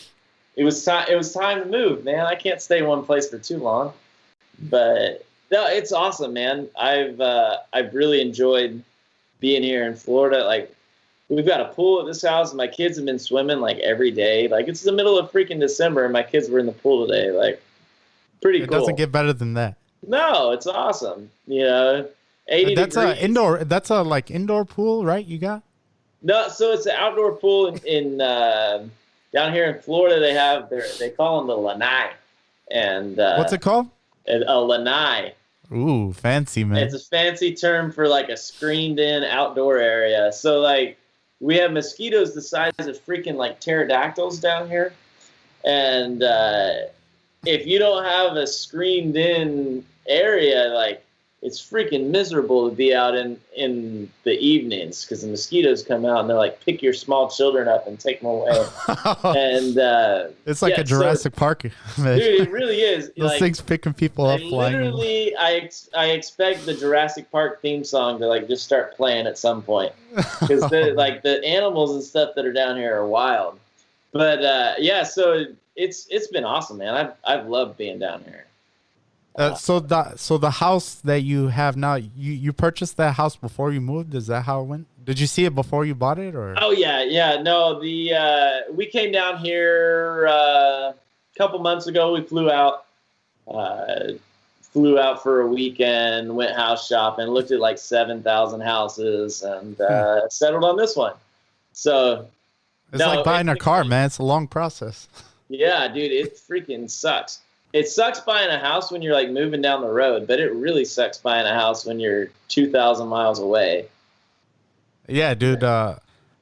Speaker 2: it was time. It was time to move, man. I can't stay one place for too long. But no, it's awesome, man. I've uh, I've really enjoyed being here in Florida. Like we've got a pool at this house, and my kids have been swimming like every day. Like it's the middle of freaking December, and my kids were in the pool today. Like pretty cool.
Speaker 1: It
Speaker 2: cool.
Speaker 1: doesn't get better than that.
Speaker 2: no, it's awesome. You know, eighty
Speaker 1: That's
Speaker 2: degrees.
Speaker 1: a indoor. That's a like indoor pool, right? You got.
Speaker 2: No, so it's an outdoor pool in, in uh, down here in Florida. They have their they call them the lanai, and uh,
Speaker 1: What's it called?
Speaker 2: a, a lanai.
Speaker 1: Ooh, fancy man.
Speaker 2: It's a fancy term for like a screened-in outdoor area. So like we have mosquitoes the size of freaking like pterodactyls down here, and uh, if you don't have a screened-in area, like it's freaking miserable to be out in in the evenings because the mosquitoes come out and they're like pick your small children up and take them away. and uh,
Speaker 1: it's like
Speaker 2: yeah,
Speaker 1: a
Speaker 2: so-
Speaker 1: Jurassic Park. Man.
Speaker 2: dude, it really is.
Speaker 1: Those
Speaker 2: like,
Speaker 1: things picking people
Speaker 2: I
Speaker 1: up, flying.
Speaker 2: literally, I ex- I expect the Jurassic Park theme song to like just start playing at some point because the like the animals and stuff that are down here are wild. But uh, yeah, so it's it's been awesome, man. I've I've loved being down here.
Speaker 1: Uh, so the so the house that you have now, you you purchased that house before you moved. Is that how it went? Did you see it before you bought it, or?
Speaker 2: Oh yeah, yeah. No, the uh, we came down here uh, a couple months ago. We flew out, uh, flew out for a weekend, went house shopping, looked at like seven thousand houses, and uh, settled on this one. So
Speaker 1: it's
Speaker 2: no,
Speaker 1: like buying a car, man. It's a long process.
Speaker 2: yeah, dude, it freaking sucks. It sucks buying a house when you're like moving down the road, but it really sucks buying a house when you're two thousand miles away.
Speaker 1: Yeah, dude. Uh,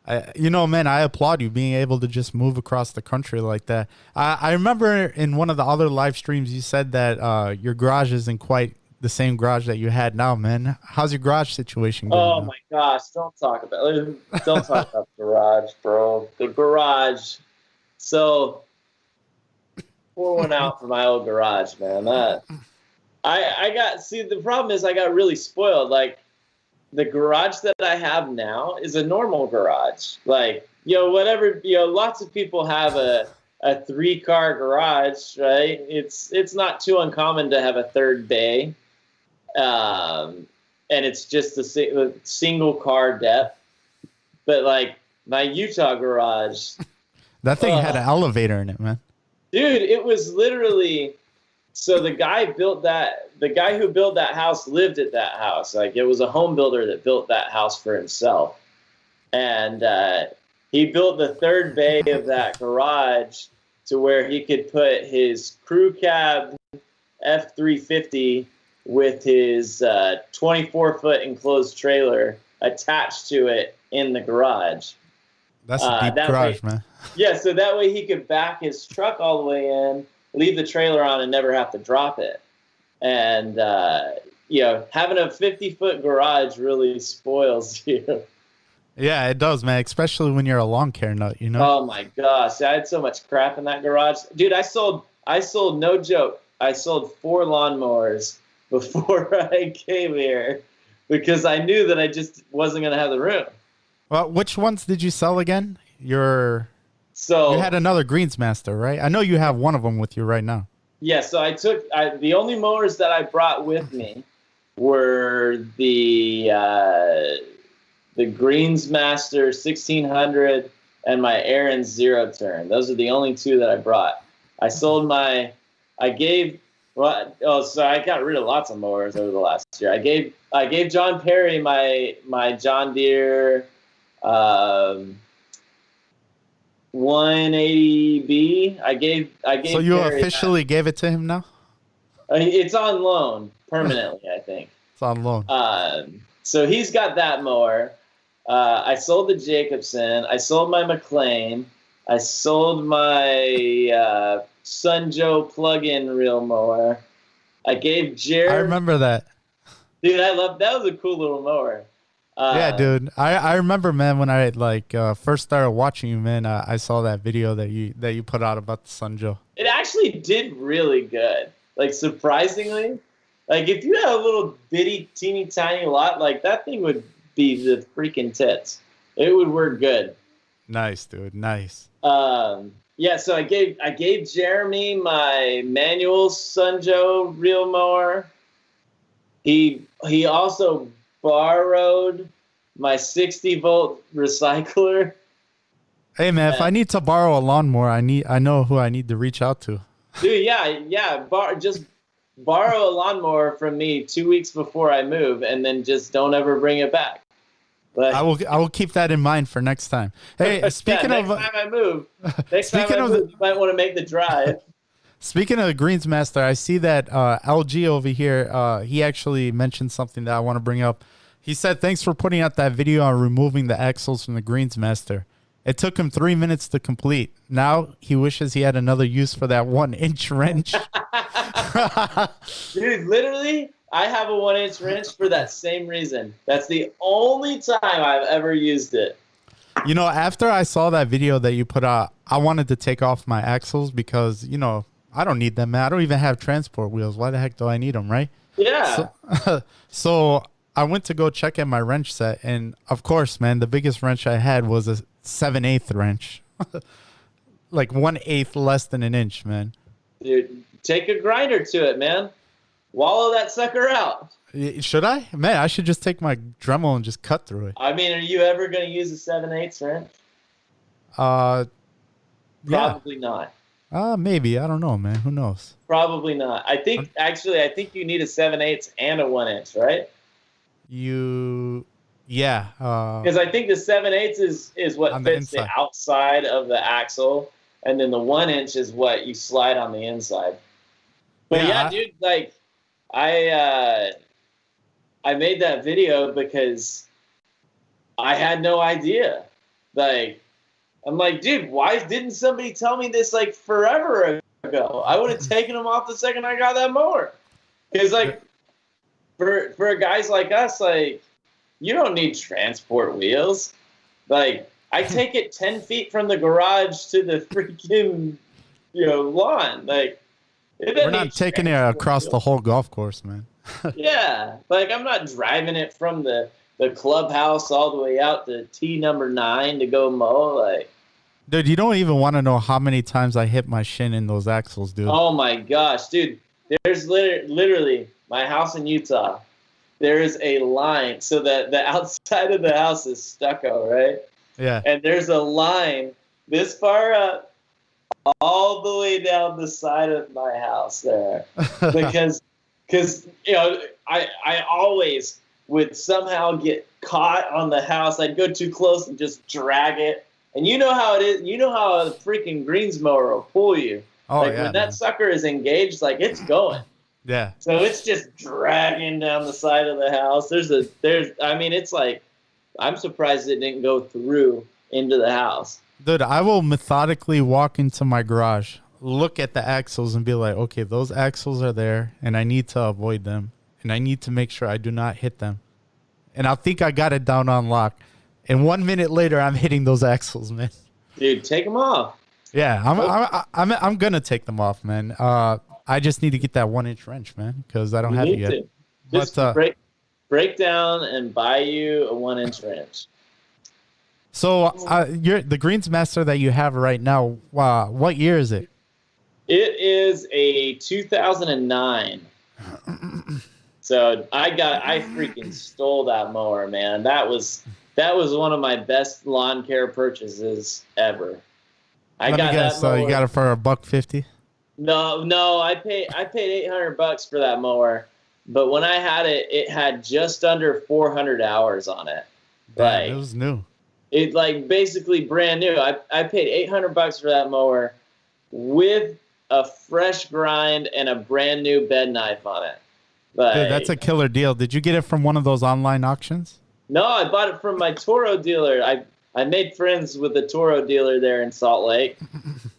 Speaker 1: I, you know, man, I applaud you being able to just move across the country like that. I, I remember in one of the other live streams you said that uh, your garage isn't quite the same garage that you had now, man. How's your garage situation going?
Speaker 2: Oh
Speaker 1: now?
Speaker 2: my gosh, don't talk about don't talk about the garage, bro. The garage. So pour one out for my old garage, man. That I I got see the problem is I got really spoiled. Like the garage that I have now is a normal garage. Like, you know, whatever you know, lots of people have a a three car garage, right? It's it's not too uncommon to have a third bay. Um, and it's just a, si- a single car depth. But like my Utah garage,
Speaker 1: That thing had
Speaker 2: Uh,
Speaker 1: an elevator in it, man.
Speaker 2: Dude, it was literally. So the guy built that. The guy who built that house lived at that house. Like it was a home builder that built that house for himself, and uh, he built the third bay of that garage to where he could put his crew cab F three fifty with his uh, 24 foot enclosed trailer attached to it in the garage.
Speaker 1: That's a
Speaker 2: Uh,
Speaker 1: deep
Speaker 2: that
Speaker 1: garage,
Speaker 2: way-
Speaker 1: man.
Speaker 2: Yeah, so that way he could back his truck all the way in, leave the trailer on, and never have to drop it. And uh, you know, having a 50 foot garage really spoils you.
Speaker 1: Yeah, it does, man. Especially when you're a lawn care nut, you know.
Speaker 2: Oh my gosh, I had so much crap in that garage, dude. I sold, I sold no joke. I sold four lawnmowers before I came here because I knew that I just wasn't gonna have the room.
Speaker 1: Well, which ones did you sell again? Your
Speaker 2: So
Speaker 1: you had another Greensmaster, right? I know you have one of them with you right now.
Speaker 2: Yeah, so I took I, the only mowers that I brought with me were the uh, the Greensmaster 1600 and my Ariens Zero Turn. Those are the only two that I brought. I sold my I gave well oh so I got rid of lots of mowers over the last year. I gave I gave John Perry my my John Deere um, 180B. I gave I gave
Speaker 1: So you
Speaker 2: Perry that.
Speaker 1: officially gave it to him now?
Speaker 2: It's on loan permanently, I think.
Speaker 1: It's on loan.
Speaker 2: Um, so he's got that mower. Uh, I sold the Jacobsen. I sold my McLane. I sold my uh, Sun Joe plug-in reel mower. I gave Jared.
Speaker 1: I remember that.
Speaker 2: dude. I love that was a cool little mower. Uh,
Speaker 1: yeah, dude. I, I remember, man, when I like uh, first started watching you, man. Uh, I saw that video that you that you put out about the Sun Joe.
Speaker 2: It actually did really good. Like surprisingly, like if you had a little bitty, teeny tiny lot, like that thing would be the freaking tits. It would work good.
Speaker 1: Nice, dude. Nice.
Speaker 2: Um, yeah, so I gave I gave Jeremy my manual Sun Joe reel mower. He he also borrowed my 60 volt recycler.
Speaker 1: Hey, man, if I need to borrow a lawnmower, I need I know who I need to reach out to.
Speaker 2: Dude, yeah, yeah, bar, just borrow a lawnmower from me two weeks before I move, and then just don't ever bring it back. But
Speaker 1: I will I will keep that in mind for next time. Hey, speaking
Speaker 2: yeah,
Speaker 1: of
Speaker 2: next time I move, next time I move,
Speaker 1: the-
Speaker 2: you might want to make the drive.
Speaker 1: Speaking of the Greensmaster, I see that uh, LG over here. Uh, he actually mentioned something that I want to bring up. He said, "Thanks for putting out that video on removing the axles from the Greensmaster. It took him three minutes to complete. Now he wishes he had another use for that one-inch wrench."
Speaker 2: Dude, literally, I have a one inch wrench for that same reason. That's the only time I've ever used it.
Speaker 1: you know, after I saw that video that you put out, I wanted to take off my axles because you know I don't need them, man. I don't even have transport wheels. Why the heck do I need them, right?
Speaker 2: Yeah.
Speaker 1: So, so I went to go check out my wrench set, and of course, man, the biggest wrench I had was a seven eighth wrench, like one eighth less than an inch, man.
Speaker 2: Dude, take a grinder to it, man. Wallow that sucker out.
Speaker 1: Should I? Man, I should just take my Dremel and just cut through it.
Speaker 2: I mean, are you ever going to use a 7 8 wrench?
Speaker 1: Uh, yeah,
Speaker 2: Probably not.
Speaker 1: Uh, maybe. I don't know, man. Who knows?
Speaker 2: Probably not. I think, actually, I think you need a 7 8 and a 1 inch, right?
Speaker 1: You, yeah. Uh,
Speaker 2: Because I think the 7 8 is, is what
Speaker 1: On the
Speaker 2: fits the outside of the axle, and then the 1 inch is what you slide on the inside. But
Speaker 1: Yeah,
Speaker 2: yeah,
Speaker 1: I-
Speaker 2: dude, like, I, uh, I made that video because I had no idea. Like, I'm like, dude, why didn't somebody tell me this like forever ago? I would have taken them off the second I got that mower. Because like, for for guys like us, like, you don't need transport wheels. Like, I take it ten feet from the garage to the freaking, you know, lawn. Like,
Speaker 1: We're
Speaker 2: doesn't
Speaker 1: taking it across
Speaker 2: wheels
Speaker 1: the whole golf course, man.
Speaker 2: yeah, like I'm not driving it from the the clubhouse all the way out to T number nine to go mow. Like,
Speaker 1: Dude, you don't even want to know how many times I hit my shin in those axles, dude.
Speaker 2: oh my gosh, dude, there's literally, literally my house in Utah. There is a line, so that the outside of the house is stucco, right?
Speaker 1: Yeah.
Speaker 2: And there's a line this far up, all the way down the side of my house there. because because you know I I always would somehow get caught on the house. I'd go too close and just drag it. And you know how it is. You know how a freaking greens mower will pull you.
Speaker 1: oh,
Speaker 2: like
Speaker 1: yeah.
Speaker 2: when that
Speaker 1: man.
Speaker 2: sucker is engaged, like it's going.
Speaker 1: Yeah.
Speaker 2: So it's just dragging down the side of the house. There's a there's I mean it's like I'm surprised it didn't go through into the house.
Speaker 1: Dude, I will methodically walk into my garage, look at the axles, and be like, okay, those axles are there, and I need to avoid them. And I need to make sure I do not hit them. And I think I got it down on lock. And one minute later, I'm hitting those axles, man.
Speaker 2: Dude, take them off.
Speaker 1: Yeah, I'm, I'm, I'm, I'm gonna take them off, man. Uh, I just need to get that one inch wrench, man, because I don't
Speaker 2: You
Speaker 1: have it yet.
Speaker 2: to. Just
Speaker 1: But, uh,
Speaker 2: break break down and buy you a one inch wrench.
Speaker 1: So, uh, you're the Greensmaster that you have right now. Uh, what year is it?
Speaker 2: It is a 2009. so I got I freaking stole that mower, man. That was that was one of my best lawn care purchases ever. I
Speaker 1: Let
Speaker 2: got
Speaker 1: me guess.
Speaker 2: that
Speaker 1: So you got it for a buck fifty.
Speaker 2: No, no, I paid I paid 800 bucks for that mower, but when I had it, it had just under 400 hours on it.
Speaker 1: Damn,
Speaker 2: Like
Speaker 1: it was new.
Speaker 2: it like basically brand new. I, I paid 800 bucks for that mower with a fresh grind and a brand new bed knife on it. Like,
Speaker 1: Dude, that's a killer deal. Did you get it from one of those online auctions?
Speaker 2: no, I bought it from my Toro dealer. I I made friends with the Toro dealer there in Salt Lake.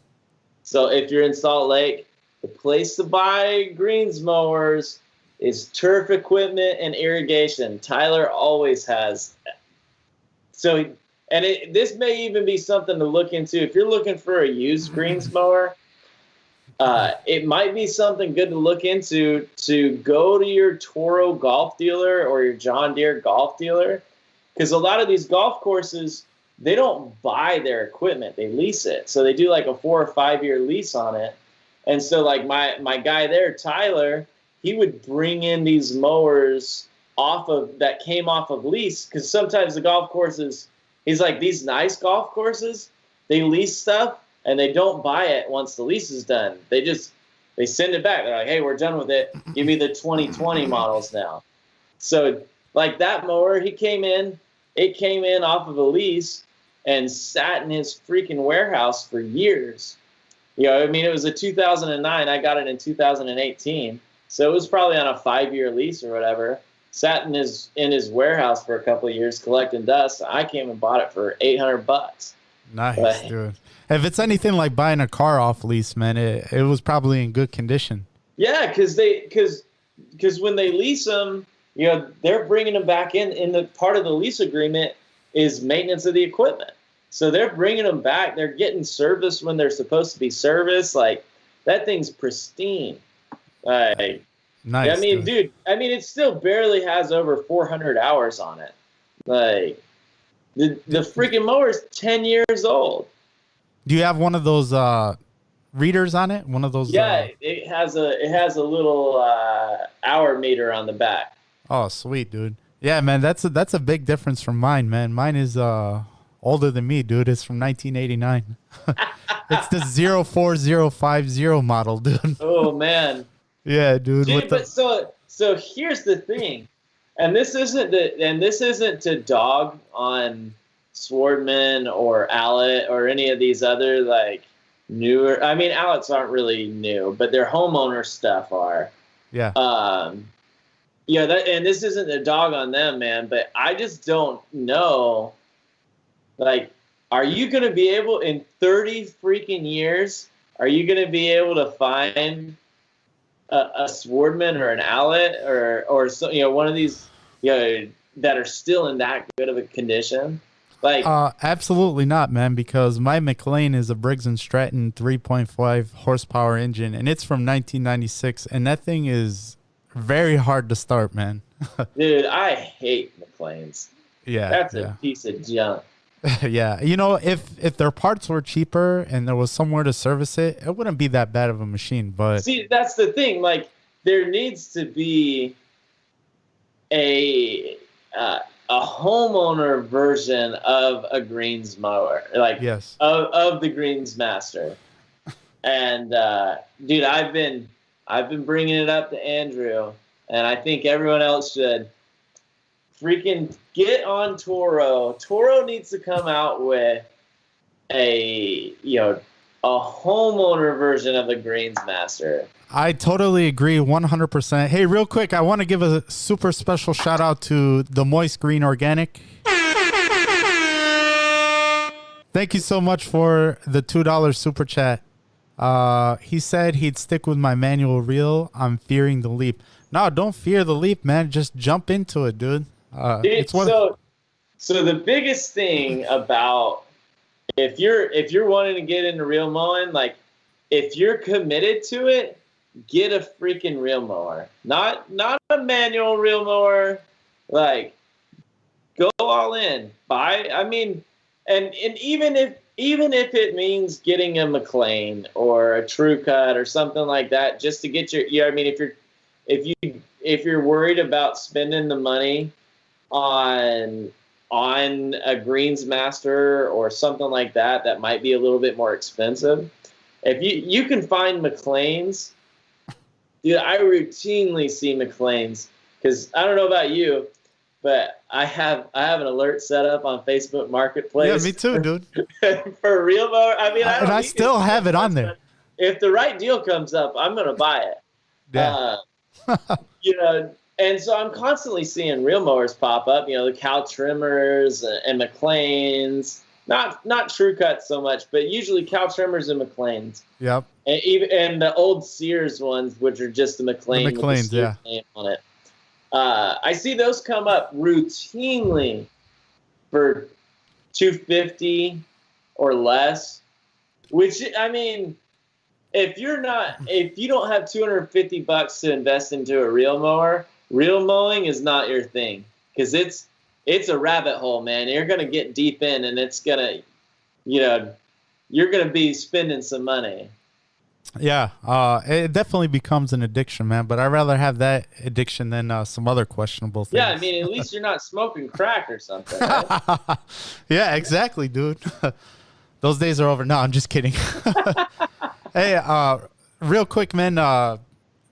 Speaker 2: so if you're in Salt Lake, the place to buy greens mowers is turf equipment and irrigation. Tyler always has. So and it, this may even be something to look into if you're looking for a used greens mower. Uh, it might be something good to look into to go to your Toro golf dealer or your John Deere golf dealer because a lot of these golf courses they don't buy their equipment they lease it. So they do like a four or five year lease on it. And so like my my guy there tyler he would bring in these mowers off of that came off of lease because sometimes the golf courses he's like these nice golf courses they lease stuff and they don't buy it once the lease is done they just they send it back they're like hey we're done with it give me the 2020 models now so like that mower he came in it came in off of a lease and sat in his freaking warehouse for years. You know, I mean, it was a 2009. I got it in 2018, so it was probably on a five-year lease or whatever. Sat in his in his warehouse for a couple of years collecting dust. I came and bought it for 800 bucks.
Speaker 1: Nice,
Speaker 2: Right.
Speaker 1: dude. If it's anything like buying a car off lease, man, it, it was probably in good condition.
Speaker 2: Yeah, because they because because when they lease them, you know, they're bringing them back in. In the part of the lease agreement is maintenance of the equipment. So they're bringing them back. They're getting service when they're supposed to be serviced. Like that thing's pristine. Like
Speaker 1: Nice.
Speaker 2: I mean,
Speaker 1: dude.
Speaker 2: dude. I mean, it still barely has over 400 hours on it. Like the the freaking mower is 10 years old.
Speaker 1: Do you have one of those uh, readers on it? One of those?
Speaker 2: Yeah, it has a it has a little uh, hour meter on the back.
Speaker 1: Uh, oh, sweet, dude. Yeah, man, that's a, that's a big difference from mine, man. Mine is uh older than me, dude. It's from 1989. it's the 04050 model, dude.
Speaker 2: Oh man.
Speaker 1: yeah, dude.
Speaker 2: Dude,
Speaker 1: with the,
Speaker 2: but so so here's the thing, and this isn't the and this isn't to dog on Swardman or Allett or any of these other like newer. I mean, Alletts aren't really new, but their homeowner stuff are.
Speaker 1: yeah.
Speaker 2: Um, yeah, that, and this isn't a dog on them, man, but I just don't know. Like, are you going to be able in 30 freaking years? Are you going to be able to find a, a Swardman or an Allett or or so, you know one of these you know that are still in that good of a condition? Like,
Speaker 1: Uh, absolutely not, man. Because my McLane is a Briggs and Stratton 3.5 horsepower engine, and it's from 1996, and that thing is very hard to start, man.
Speaker 2: dude, I hate McLane's.
Speaker 1: yeah,
Speaker 2: That's
Speaker 1: yeah.
Speaker 2: a piece of junk.
Speaker 1: yeah, you know, if if their parts were cheaper and there was somewhere to service it, it wouldn't be that bad of a machine. But
Speaker 2: See, that's the thing. Like, there needs to be a uh, a homeowner version of a greens mower, like
Speaker 1: yes,
Speaker 2: of, of the Greensmaster. And uh, dude, I've been I've been bringing it up to Andrew, and I think everyone else should freaking get on Toro. Toro needs to come out with a you know a homeowner version of the Greensmaster.
Speaker 1: I totally agree, 100%. Hey, real quick, I want to give a super special shout out to the Moist Green Organic. Thank you so much for the $2 super chat. Uh, he said he'd stick with my manual reel. I'm fearing the leap. No, don't fear the leap, man. Just jump into it, dude. Uh,
Speaker 2: Dude,
Speaker 1: it's one.
Speaker 2: so, so the biggest thing about if you're if you're wanting to get into real mowing, like if you're committed to it, get a freaking reel mower. Not not a manual reel mower. Like go all in. Buy I mean and and even if even if it means getting a McLane or a Tru-Cut or something like that, just to get your yeah, I mean if you're if you if you're worried about spending the money on on a Greensmaster or something like that that might be a little bit more expensive if you you can find McLane's dude i routinely see McLane's because i don't know about you but i have i have an alert set up on facebook Marketplace.
Speaker 1: yeah, me too, dude.
Speaker 2: for real mower i mean I
Speaker 1: And I still
Speaker 2: it.
Speaker 1: have it on there.
Speaker 2: if the right deal comes up i'm gonna buy it
Speaker 1: Yeah.
Speaker 2: uh, you know, and so I'm constantly seeing real mowers pop up. You know, the Cal Trimmers and, and McLane's. Not not Tru-Cuts so much, but usually Cal Trimmers and McLane's,
Speaker 1: Yep.
Speaker 2: And even and the old Sears ones, which are just the McLane the
Speaker 1: McLane's,
Speaker 2: Sears
Speaker 1: yeah.
Speaker 2: name on it. Uh, I see those come up routinely for two fifty or less, which I mean, if you're not if you don't have 250 bucks to invest into a real mower real mowing is not your thing because it's it's a rabbit hole man you're gonna get deep in and it's gonna you know you're gonna be spending some money
Speaker 1: Yeah, uh, it definitely becomes an addiction, man. But I'd rather have that addiction than uh, some other questionable things.
Speaker 2: yeah i mean at least you're not smoking crack or something right?
Speaker 1: yeah, exactly, dude. Those days are over. No, I'm just kidding. hey, uh, real quick, man. Uh,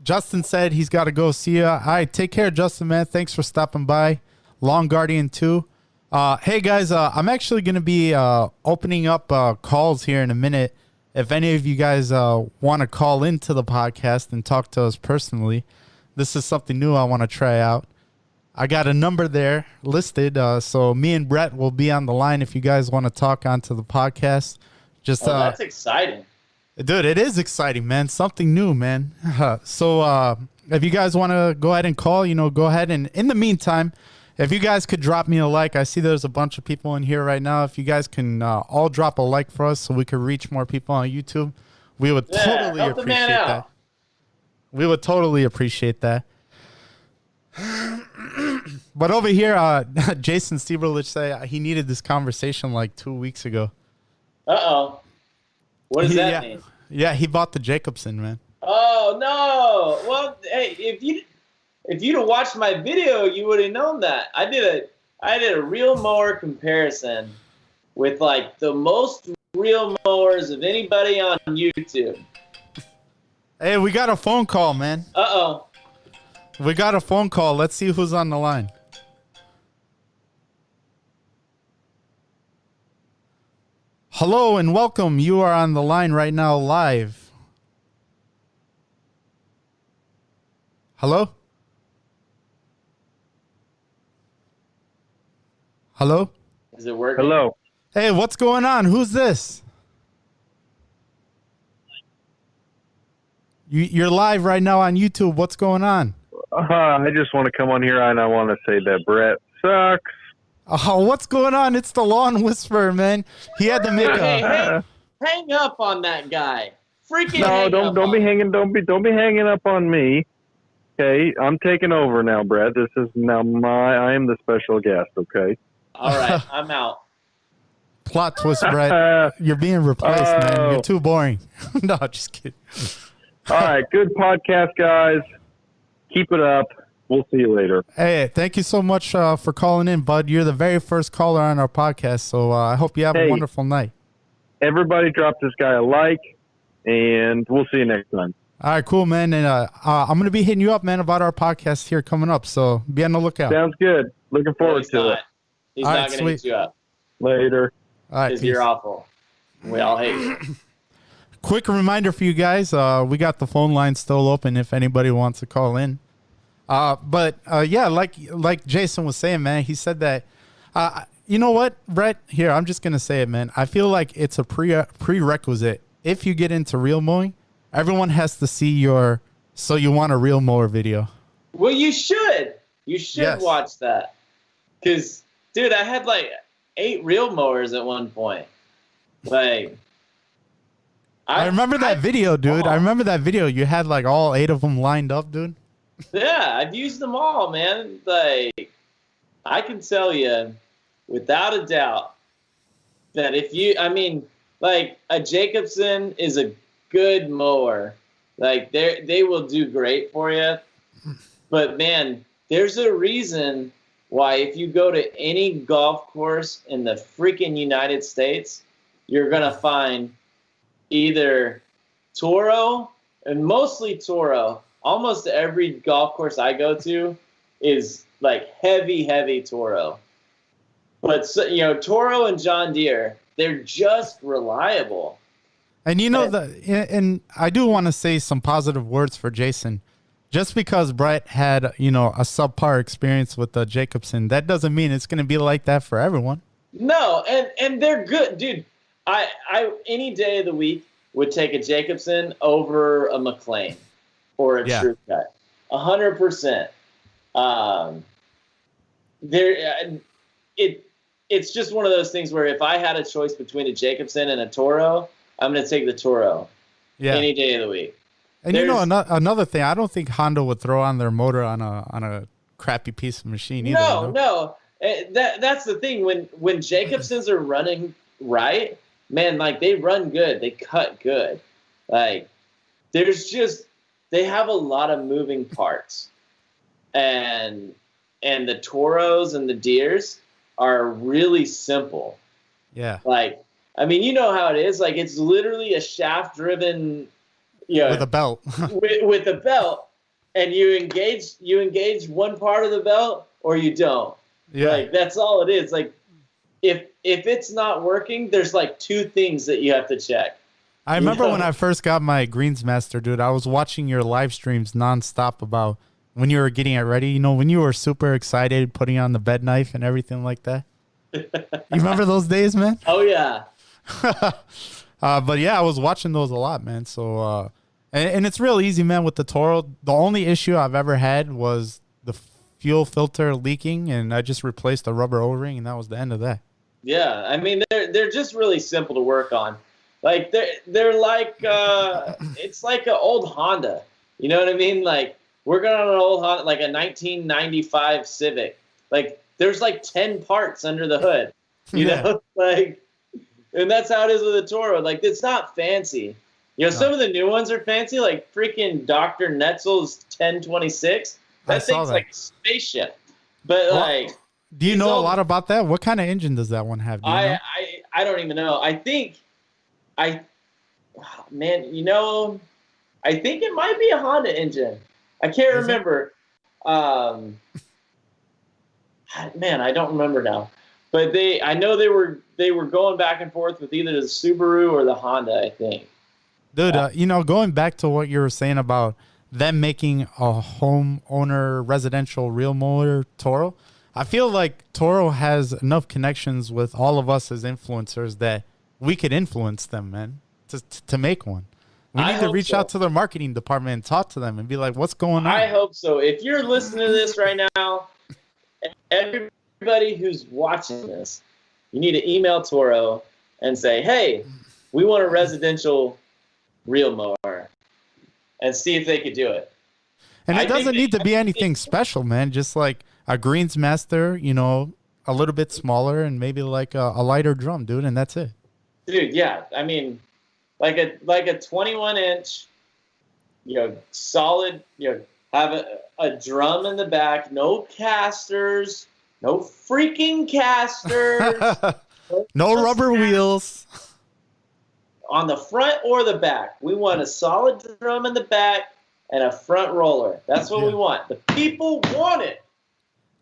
Speaker 1: Justin said he's got to go. See you. All right, take care, Justin, man. Thanks for stopping by. Long Guardian 2. Uh, hey, guys, uh, I'm actually going to be uh, opening up uh, calls here in a minute. If any of you guys uh, want to call into the podcast and talk to us personally, this is something new I want to try out. I got a number there listed, uh, so me and Brett will be on the line if you guys want to talk onto the podcast. Just
Speaker 2: oh,
Speaker 1: uh,
Speaker 2: that's exciting
Speaker 1: Dude, it is exciting, man. Something new, man. so, uh, if you guys want to go ahead and call, you know, go ahead. And in the meantime, if you guys could drop me a like, I see there's a bunch of people in here right now. If you guys can uh, all drop a like for us so we could reach more people on YouTube, we would
Speaker 2: Yeah,
Speaker 1: totally appreciate
Speaker 2: out.
Speaker 1: that. We would totally appreciate that. but over here, uh, Jason Stieberlich said he needed this conversation like two weeks ago.
Speaker 2: uh-oh what does that
Speaker 1: yeah.
Speaker 2: mean
Speaker 1: Yeah, he bought the Jacobsen, man.
Speaker 2: Oh no! Well, hey, if you if you'd have watched my video, you would have known that I did a I did a real mower comparison with like the most real mowers of anybody on YouTube.
Speaker 1: Hey, we got a phone call, man.
Speaker 2: Uh oh.
Speaker 1: We got a phone call. Let's see who's on the line. Hello and welcome. You are on the line right now live. Hello? Hello?
Speaker 2: Is it working?
Speaker 3: Hello.
Speaker 1: Hey, what's going on? Who's this? You, you're live right now on YouTube. What's going on?
Speaker 3: Uh, I just want to come on here and I want to say that Brett sucks.
Speaker 1: Oh, what's going on? It's the Lawn Whisperer, man. He had to make a.
Speaker 2: hey, hang up on that guy. Freaking
Speaker 3: No,
Speaker 2: hang
Speaker 3: don't
Speaker 2: up
Speaker 3: don't be
Speaker 2: on him.
Speaker 3: hanging don't be don't be hanging up on me. Okay, I'm taking over now, Brett. This is now my I am the special guest. Okay.
Speaker 2: All right, I'm out.
Speaker 1: Plot twist, Brett.
Speaker 3: Uh,
Speaker 1: You're being replaced, man.
Speaker 3: Oh.
Speaker 1: You're too boring. no, just kidding.
Speaker 3: all right, good podcast, guys. Keep it up. We'll see you later.
Speaker 1: Hey, thank you so much uh, for calling in, bud. You're the very first caller on our podcast, so uh, I hope you have a wonderful night.
Speaker 3: Everybody, drop this guy a like, and we'll see you next time.
Speaker 1: All right, cool, man. And uh, uh, I'm gonna be hitting you up, man, about our podcast here coming up. So be on the lookout.
Speaker 3: Sounds good. Looking forward
Speaker 2: he's
Speaker 3: to
Speaker 2: not.
Speaker 3: it.
Speaker 2: He's
Speaker 1: All
Speaker 2: not
Speaker 1: right,
Speaker 2: going to hit
Speaker 1: sweet.
Speaker 2: you up
Speaker 3: Later.
Speaker 1: All right,
Speaker 2: you're awful. We all hate you.
Speaker 1: quick reminder for you guys uh, we got the phone line still open if anybody wants to call in uh, but uh, yeah like like jason was saying man he said that uh, you know what brett here i'm just gonna say it man i feel like it's a pre prerequisite if you get into real mowing everyone has to see your so you want a real mower video
Speaker 2: Well, you should. You should
Speaker 1: Yes.
Speaker 2: watch that. Because, dude, I had like eight real mowers at one point. Like,
Speaker 1: i, remember that video dude i
Speaker 2: Oh.
Speaker 1: remember that video you had like all eight of them lined up dude
Speaker 2: Yeah, I've used them all, man. Like, I can tell you, without a doubt, that if you, I mean, like a Jacobsen is a good mower. Like they they will do great for you. Mm. But man, there's a reason why if you go to any golf course in the freaking United States, you're gonna find either Toro and mostly Toro. Almost every golf course I go to is like heavy, heavy Toro. But so, you know, Toro and John Deere, they're just reliable.
Speaker 1: And you know
Speaker 2: Yeah.
Speaker 1: the and I do want to say some positive words for Jason. Just because Brett had, you know, a subpar experience with the Jacobsen, that doesn't mean it's going to be like that for everyone.
Speaker 2: No, and and they're good, dude. I I any day of the week would take a Jacobsen over a McLane or a
Speaker 1: Yeah.
Speaker 2: True Cut, a hundred percent. Um, there, uh, it it's just one of those things where if I had a choice between a Jacobsen and a Toro, I'm gonna take the Toro
Speaker 1: Yeah.
Speaker 2: any day of the week.
Speaker 1: And you know another, another thing, I don't think Honda would throw on their motor on a on a crappy piece of machine either.
Speaker 2: No,
Speaker 1: you know?
Speaker 2: no. Eh, That that's the thing. When when Jacobsens are running right, man, like they run good, they cut good. Like there's just they have a lot of moving parts, and and the toros and the deers are really simple.
Speaker 1: Yeah.
Speaker 2: Like I mean, you know how it is. Like it's literally a shaft driven, you know,
Speaker 1: With a belt.
Speaker 2: with, with a belt, and you engage you engage one part of the belt or you don't.
Speaker 1: yeah.
Speaker 2: Like that's all it is. Like if if it's not working, there's like two things that you have to check.
Speaker 1: I remember
Speaker 2: Yeah.
Speaker 1: when I first got my Greensmaster, dude. I was watching your live streams nonstop about when you were getting it ready. You know, when you were super excited, putting on the bed knife and everything like that. you remember those days, man?
Speaker 2: Oh yeah.
Speaker 1: uh, but yeah, I was watching those a lot, man. So, uh, and, and it's real easy, man. With the Toro, the only issue I've ever had was the fuel filter leaking, and I just replaced the rubber O-ring, and that was the end of that.
Speaker 2: Yeah. I mean they're they're just really simple to work on. Like they're they're like uh it's like an old Honda. You know what I mean? Like working on an old Honda like a 1995 Civic. Like there's like 10 parts under the hood. You
Speaker 1: Yeah.
Speaker 2: know? Like and that's how it is with a Toro. Like it's not fancy. You know,
Speaker 1: No.
Speaker 2: some of the new ones are fancy, like freaking Dr. Netzel's 1026.
Speaker 1: I
Speaker 2: That
Speaker 1: saw
Speaker 2: thing's
Speaker 1: that.
Speaker 2: like a spaceship. But
Speaker 1: Well,
Speaker 2: like
Speaker 1: Do you know a lot about that? What kind of engine does that one have? Do you know?
Speaker 2: I, I I don't even know. I think I man, you know, I think it might be a Honda engine. I can't
Speaker 1: Is it?
Speaker 2: remember. Um, man, I don't remember now. But they, I know they were they were going back and forth with either the Subaru or the Honda. I think.
Speaker 1: Dude, uh, you know, going back to what you were saying about them making a homeowner residential real motor Toro, I feel like Toro has enough connections with all of us as influencers that we could influence them, man, to to make one. We need to reach
Speaker 2: so.
Speaker 1: out to their marketing department and talk to them and be like, "What's going on?"
Speaker 2: I hope so. If you're listening to this right now, everybody who's watching this, you need to email Toro and say, "Hey, we want a residential reel mower," and see if they could do it.
Speaker 1: And it
Speaker 2: think
Speaker 1: doesn't
Speaker 2: they-
Speaker 1: need to be anything special, man. Just like a Greensmaster, you know, a little bit smaller and maybe like a, a lighter drum, dude, and that's it.
Speaker 2: Dude, yeah. I mean, like a like a 21 inch, you know, solid. You know, have a, a drum in the back, no casters, no freaking casters
Speaker 1: no rubber wheels.
Speaker 2: On the front or the back. We want a solid drum in the back and a front roller. That's what we want. The people want it.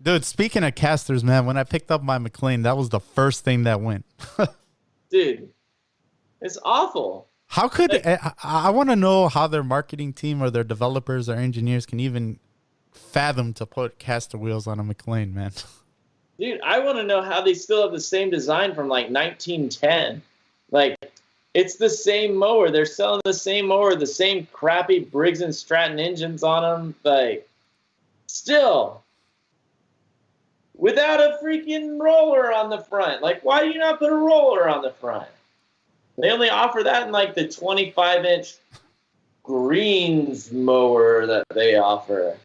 Speaker 1: Dude, speaking of casters, man, when I picked up my McLane, that was the first thing that went.
Speaker 2: Dude, it's awful.
Speaker 1: How could
Speaker 2: Like- eh,
Speaker 1: I, I want to know how their marketing team or their developers or engineers can even fathom to put caster wheels on a McLane, man?
Speaker 2: Dude, I want to know how they still have the same design from like 1910. Like, it's the same mower. They're selling the same mower, the same crappy Briggs and Stratton engines on them. Like, still, without a freaking roller on the front. Like, why do you not put a roller on the front? They only offer that in like the 25 inch greens mower that they offer.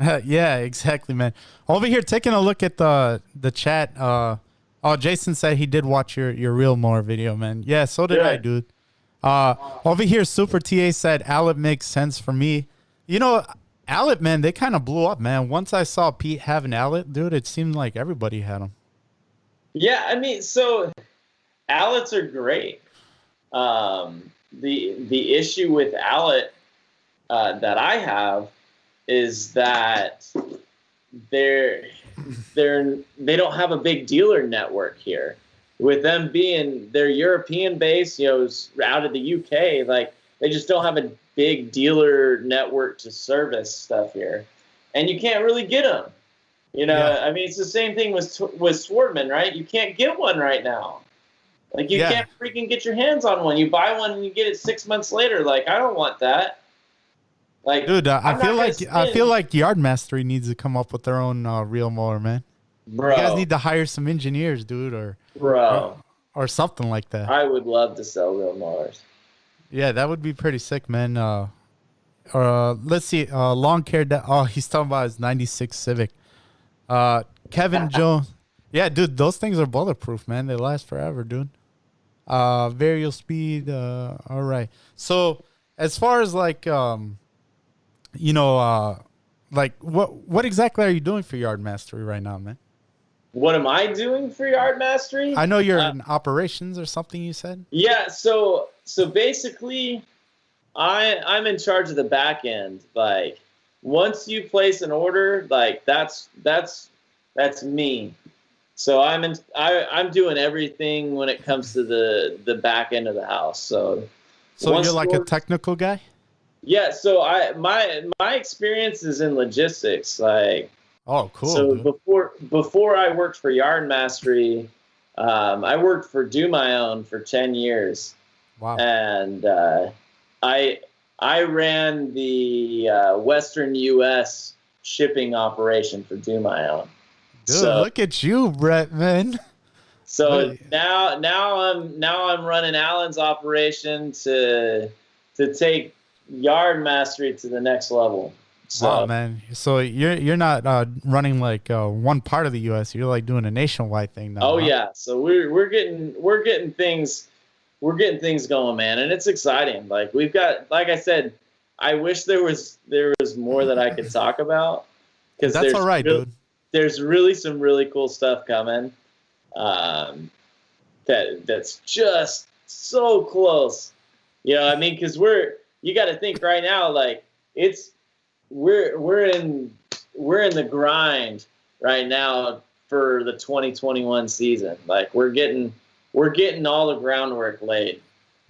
Speaker 1: yeah, exactly, man. Over here, taking a look at the the chat. Uh, oh, Jason said he did watch your your real more video, man. Yeah, so did I, dude. Uh, over here, Super TA said Allett makes sense for me. You know, Allett, man, they kind of blew up, man. Once I saw Pete have an Allett, dude, it seemed like everybody had them.
Speaker 2: Yeah, I mean, so Alletts are great. Um, the the issue with Allett uh, that I have is that they're they're they don't have a big dealer network here. With them being they're European base, you know, out of the UK, like they just don't have a big dealer network to service stuff here, and you can't really get them. You know,
Speaker 1: Yeah.
Speaker 2: I mean, it's the same thing with with Swardman, right? You can't get one right now. Like you
Speaker 1: Yeah.
Speaker 2: can't freaking get your hands on one. You buy one and you get it six months later. Like I don't want that. Like,
Speaker 1: Dude, uh, I feel like I feel like Yard Mastery needs to come up with their own uh, real mower, man.
Speaker 2: bro,
Speaker 1: You guys need to hire some engineers, dude, or
Speaker 2: bro,
Speaker 1: or something like that.
Speaker 2: I would love to sell real mowers.
Speaker 1: Yeah, that would be pretty sick, man. Uh, uh, let's see. Uh, long care. Da- oh, he's talking about his '96 Civic. Uh, Kevin Jones. Yeah, dude, those things are bulletproof, man. They last forever, dude. Uh, variable speed. Uh, all right. So, as far as like, um, you know, uh, like what what exactly are you doing for Yard Mastery right now, man?
Speaker 2: What am I doing for Yard Mastery?
Speaker 1: I know you're
Speaker 2: Uh,
Speaker 1: in operations or something. You said.
Speaker 2: Yeah, so so basically I I'm in charge of the back end. Like once you place an order, like that's that's that's me. So I'm in I I'm doing everything when it comes to the the back end of the house. So
Speaker 1: So you're like a technical guy.
Speaker 2: Yeah, so I my my experience is in logistics. Like
Speaker 1: Oh, cool.
Speaker 2: so
Speaker 1: dude.
Speaker 2: before before I worked for Yard Mastery, um, I worked for Do My Own for ten years
Speaker 1: Wow.
Speaker 2: and uh, I I ran the uh, Western U.S. shipping operation for Do My Own.
Speaker 1: Dude,
Speaker 2: so-
Speaker 1: look at you, Brett, man.
Speaker 2: So now now I'm now I'm running Allyn's operation to to take yard mastery to the next level. So
Speaker 1: wow, man. So you're you're not uh, running like uh, one part of the U.S. You're like doing a nationwide thing now.
Speaker 2: oh
Speaker 1: huh?
Speaker 2: yeah, so we're we're getting we're getting things we're getting things going, man, and it's exciting. Like we've got like I said, I wish there was there was more that I could talk about because
Speaker 1: That's all right, dude.
Speaker 2: there's really some really cool stuff coming um, that that's just so close you know i mean because we're you got to think right now like it's we're we're in we're in the grind right now for the 2021 season like we're getting we're getting all the groundwork laid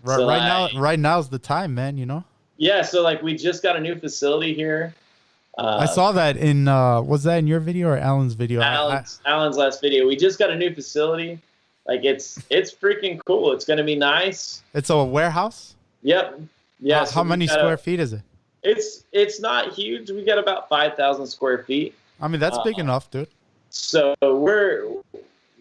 Speaker 1: Right,
Speaker 2: So
Speaker 1: right
Speaker 2: I-
Speaker 1: now, right now's the time, man. You know.
Speaker 2: yeah, so like we just got a new facility here. Uh,
Speaker 1: I saw that in uh was that in your video or Allyn's video? I- I-
Speaker 2: Allyn's, Allyn's last video. We just got a new facility. Like it's it's freaking cool. It's gonna be nice.
Speaker 1: it's a warehouse.
Speaker 2: Yep. Yeah.
Speaker 1: How-
Speaker 2: so
Speaker 1: how many
Speaker 2: got a-
Speaker 1: square feet is it?
Speaker 2: It's it's not huge. We got about five thousand square feet.
Speaker 1: I mean, that's big
Speaker 2: Uh,
Speaker 1: enough, dude.
Speaker 2: So we're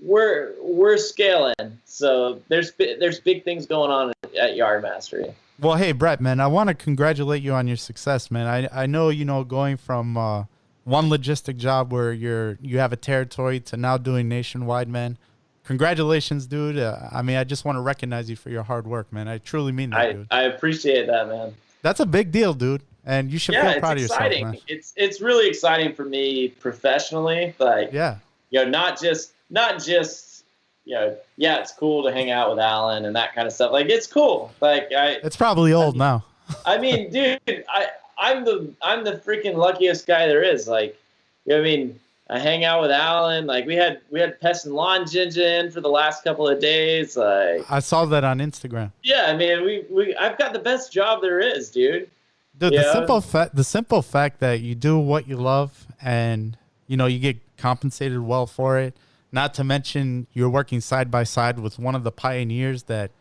Speaker 2: we're we're scaling. So there's there's big things going on at Yard Mastery.
Speaker 1: Well, hey, Brett, man, I want to congratulate you on your success, man. I I know you know going from uh, one logistic job where you're you have a territory to now doing nationwide, man. Congratulations, dude. Uh, I mean, I just want to recognize you for your hard work, man. I truly mean that,
Speaker 2: I,
Speaker 1: dude.
Speaker 2: I appreciate that, man.
Speaker 1: That's a big deal, dude. And you should
Speaker 2: yeah,
Speaker 1: feel proud of
Speaker 2: exciting.
Speaker 1: yourself, man.
Speaker 2: It's it's really exciting for me professionally. Like
Speaker 1: Yeah,
Speaker 2: you know, not just not just you know, yeah, it's cool to hang out with Allyn and that kind of stuff. Like it's cool. Like I
Speaker 1: it's probably old now.
Speaker 2: I mean, dude, I I'm the I'm the freaking luckiest guy there is. Like, you know I mean? I hang out with Allyn. Like we had we had pest and lawn ginger in for the last couple of days. Like,
Speaker 1: I saw that on Instagram.
Speaker 2: yeah, I mean, we we I've got the best job there is, dude.
Speaker 1: Dude, the
Speaker 2: Yeah.
Speaker 1: simple fact the simple fact that you do what you love and you know you get compensated well for it. Not to mention you're working side by side with one of the pioneers that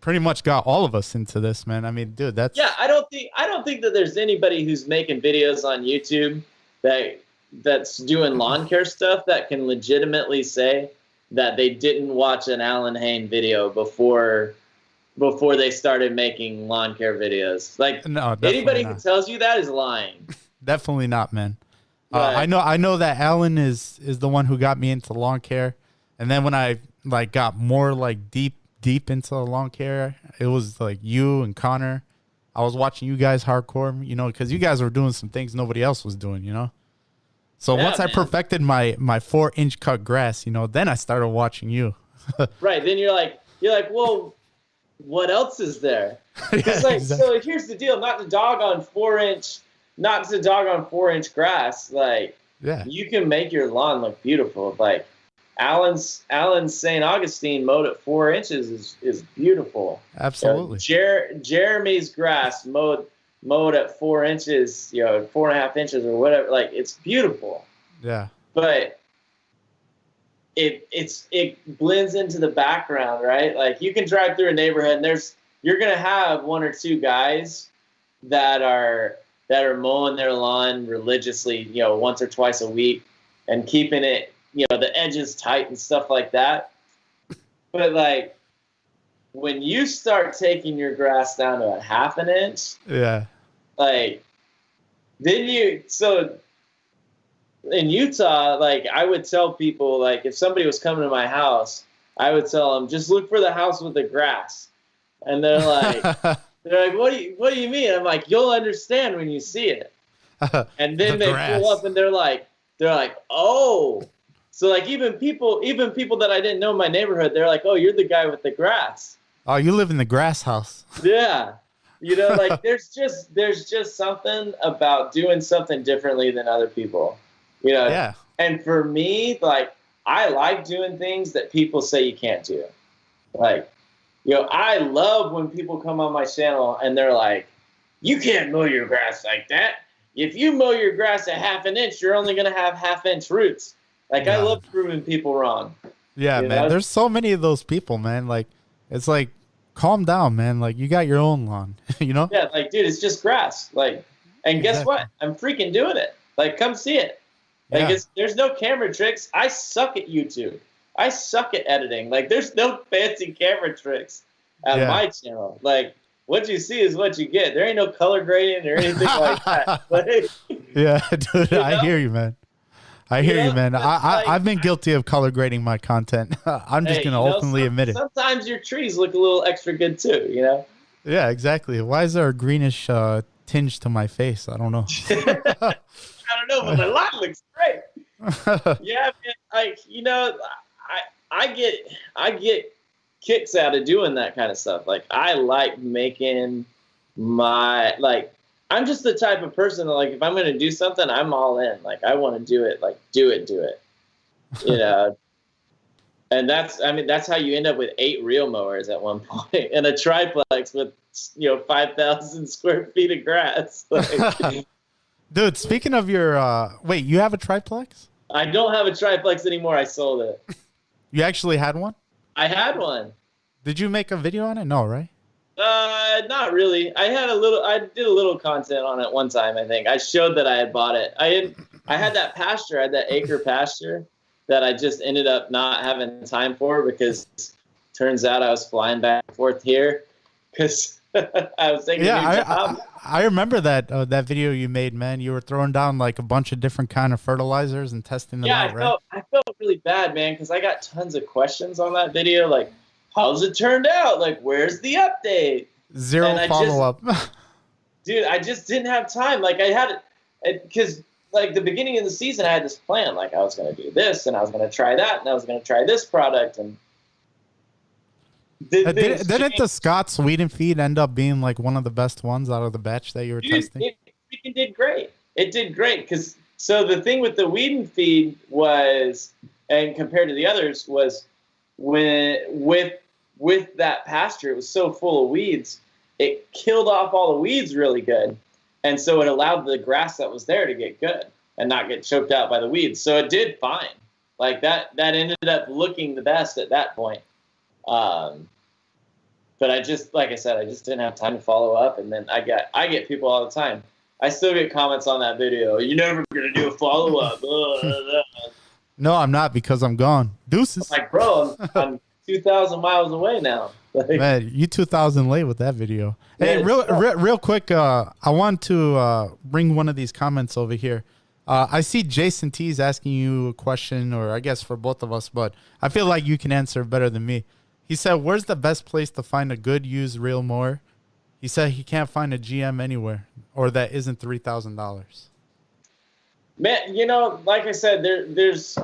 Speaker 1: pretty much got all of us into this, man. I mean, dude, that's
Speaker 2: Yeah, I don't think I don't think that there's anybody who's making videos on YouTube that that's doing lawn care stuff that can legitimately say that they didn't watch an Allyn Hane video before before they started making lawn care videos. Like
Speaker 1: no,
Speaker 2: anybody
Speaker 1: not.
Speaker 2: who tells you that is lying.
Speaker 1: definitely not, man. Uh, I know I know that Allyn is is the one who got me into lawn care, and then when I like got more like deep deep into lawn care, it was like you and Connor. I was watching you guys hardcore, you know, because you guys were doing some things nobody else was doing, you know. So
Speaker 2: Yeah,
Speaker 1: once I perfected my my four inch cut grass, you know, then I started watching you.
Speaker 2: Right. Then you're like you're like, well, what else is there? It's
Speaker 1: Yeah,
Speaker 2: like
Speaker 1: exactly.
Speaker 2: so here's the deal, not to dog on four inch not to dog on four inch grass, like
Speaker 1: yeah,
Speaker 2: you can make your lawn look beautiful. Like Allyn's Allyn's St. Augustine mowed at four inches is, is beautiful.
Speaker 1: Absolutely.
Speaker 2: Jer- Jeremy's grass mowed mowed at four inches, you know, four and a half inches or whatever. Like it's beautiful,
Speaker 1: Yeah,
Speaker 2: but it it's it blends into the background, right? Like you can drive through a neighborhood and there's you're gonna have one or two guys that are that are mowing their lawn religiously, you know, once or twice a week and keeping it, you know, the edges tight and stuff like that. But like when you start taking your grass down to a half an inch,
Speaker 1: yeah,
Speaker 2: like then you so in Utah, like I would tell people like if somebody was coming to my house, I would tell them just look for the house with the grass. And they're like they're like, What do you what do you mean? I'm like, you'll understand when you see it. And then
Speaker 1: The
Speaker 2: they
Speaker 1: grass.
Speaker 2: pull up and they're like they're like, Oh so like even people even people that I didn't know in my neighborhood, they're like, Oh, you're the guy with the grass.
Speaker 1: oh, you live in the grass house.
Speaker 2: Yeah. You know, like there's just there's just something about doing something differently than other people. You know,
Speaker 1: Yeah,
Speaker 2: and for me, like I like doing things that people say you can't do. Like, you know, I love when people come on my channel and they're like, "You can't mow your grass like that. If you mow your grass a half an inch, you're only gonna have half inch roots." Like I love proving people wrong.
Speaker 1: Yeah, man.
Speaker 2: know?
Speaker 1: There's so many of those people, man. Like, it's like, calm down, man. Like, you got your own lawn, you know?
Speaker 2: Yeah, like, dude, it's just grass. Like, and guess
Speaker 1: Exactly.
Speaker 2: what? I'm freaking doing it. Like, come see it. Like,
Speaker 1: Yeah.
Speaker 2: it's, there's no camera tricks. I suck at YouTube. I suck at editing. Like, there's no fancy camera tricks on
Speaker 1: Yeah.
Speaker 2: my channel. Like, what you see is what you get. There ain't no color grading or anything like that. Like,
Speaker 1: Yeah, dude,
Speaker 2: You
Speaker 1: I hear you, man. I hear you,
Speaker 2: know?
Speaker 1: man. I, I, I've been guilty of color grading my content. I'm just
Speaker 2: hey,
Speaker 1: going to
Speaker 2: you know,
Speaker 1: openly
Speaker 2: some-
Speaker 1: admit it.
Speaker 2: Sometimes your trees look a little extra good too. You know.
Speaker 1: Yeah, exactly. Why is there a greenish uh, tinge to my face? I don't know.
Speaker 2: I don't know, but the lot looks great. yeah, man, like you know, I I get I get kicks out of doing that kind of stuff. Like I like making my like I'm just the type of person that like if I'm gonna do something, I'm all in. Like I want to do it. Like do it, do it. You know. And that's I mean that's how you end up with eight reel mowers at one point and a triplex with you know five thousand square feet of grass. Like,
Speaker 1: Dude, speaking of your, uh, wait, you have a triplex?
Speaker 2: I don't have a triplex anymore. I sold it.
Speaker 1: You actually had one?
Speaker 2: I had one.
Speaker 1: Did you make a video on it? No, right?
Speaker 2: Uh, not really. I had a little. I did a little content on it one time. I think I showed that I had bought it. I had. I had that pasture. I had that acre pasture that I just ended up not having time for because turns out I was flying back and forth here because I was taking
Speaker 1: Yeah, I. I, I remember that uh, that video you made, man. You were throwing down like a bunch of different kind of fertilizers and testing them
Speaker 2: yeah,
Speaker 1: out,
Speaker 2: I
Speaker 1: right?
Speaker 2: felt I felt really bad, man, because I got tons of questions on that video, like, "How's it turned out? Like, where's the update?"
Speaker 1: Zero
Speaker 2: I just-
Speaker 1: follow up.
Speaker 2: dude, I just didn't have time. Like I had it because like the beginning of the season, I had this plan. Like I was going to do this, and I was going to try that, and I was going to try this product, and
Speaker 1: did,
Speaker 2: things
Speaker 1: didn't the. Scott Sweden feed end up being like one of the best ones out of the batch that you were
Speaker 2: Dude,
Speaker 1: testing?
Speaker 2: it freaking did great. It did great because so the thing with the Whedon feed was, and compared to the others, was when with with that pasture, it was so full of weeds, it killed off all the weeds really good, and so it allowed the grass that was there to get good and not get choked out by the weeds. So it did fine. Like that, that ended up looking the best at that point. Um, but I just, like I said, I just didn't have time to follow up, and then I get, I get people all the time. I still get comments on that video. You're never gonna do a follow up.
Speaker 1: No, I'm not because I'm gone. Deuces.
Speaker 2: like, bro, I'm, I'm 2,000 miles away now. Like,
Speaker 1: Man, you 2000 late with that video. Hey,
Speaker 2: Yeah,
Speaker 1: real, real, real quick, uh, I want to uh, bring one of these comments over here. Uh, I see Jason T is asking you a question, or I guess for both of us, but I feel like you can answer better than me. He said, "Where's the best place to find a good used reel mower?" He said he can't find a GM anywhere, or that isn't three thousand dollars.
Speaker 2: Man, you know, like I said, there, there's.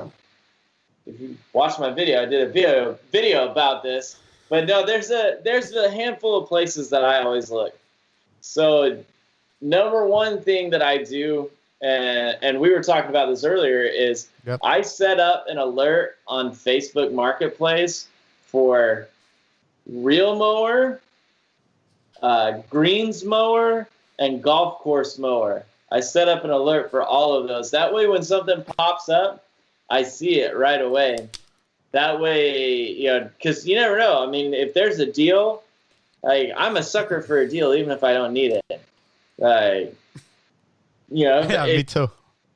Speaker 2: If you watch my video, I did a video video about this. But no, there's a there's a handful of places that I always look. So, number one thing that I do, and and we were talking about this earlier, is
Speaker 1: Yep.
Speaker 2: I set up an alert on Facebook Marketplace for reel mower, uh, greens mower, and golf course mower. I set up an alert for all of those. That way, when something pops up, I see it right away. That way, you know, because you never know. I mean, if there's a deal, like I'm a sucker for a deal, even if I don't need it. Like, you know,
Speaker 1: Yeah,
Speaker 2: if,
Speaker 1: me too.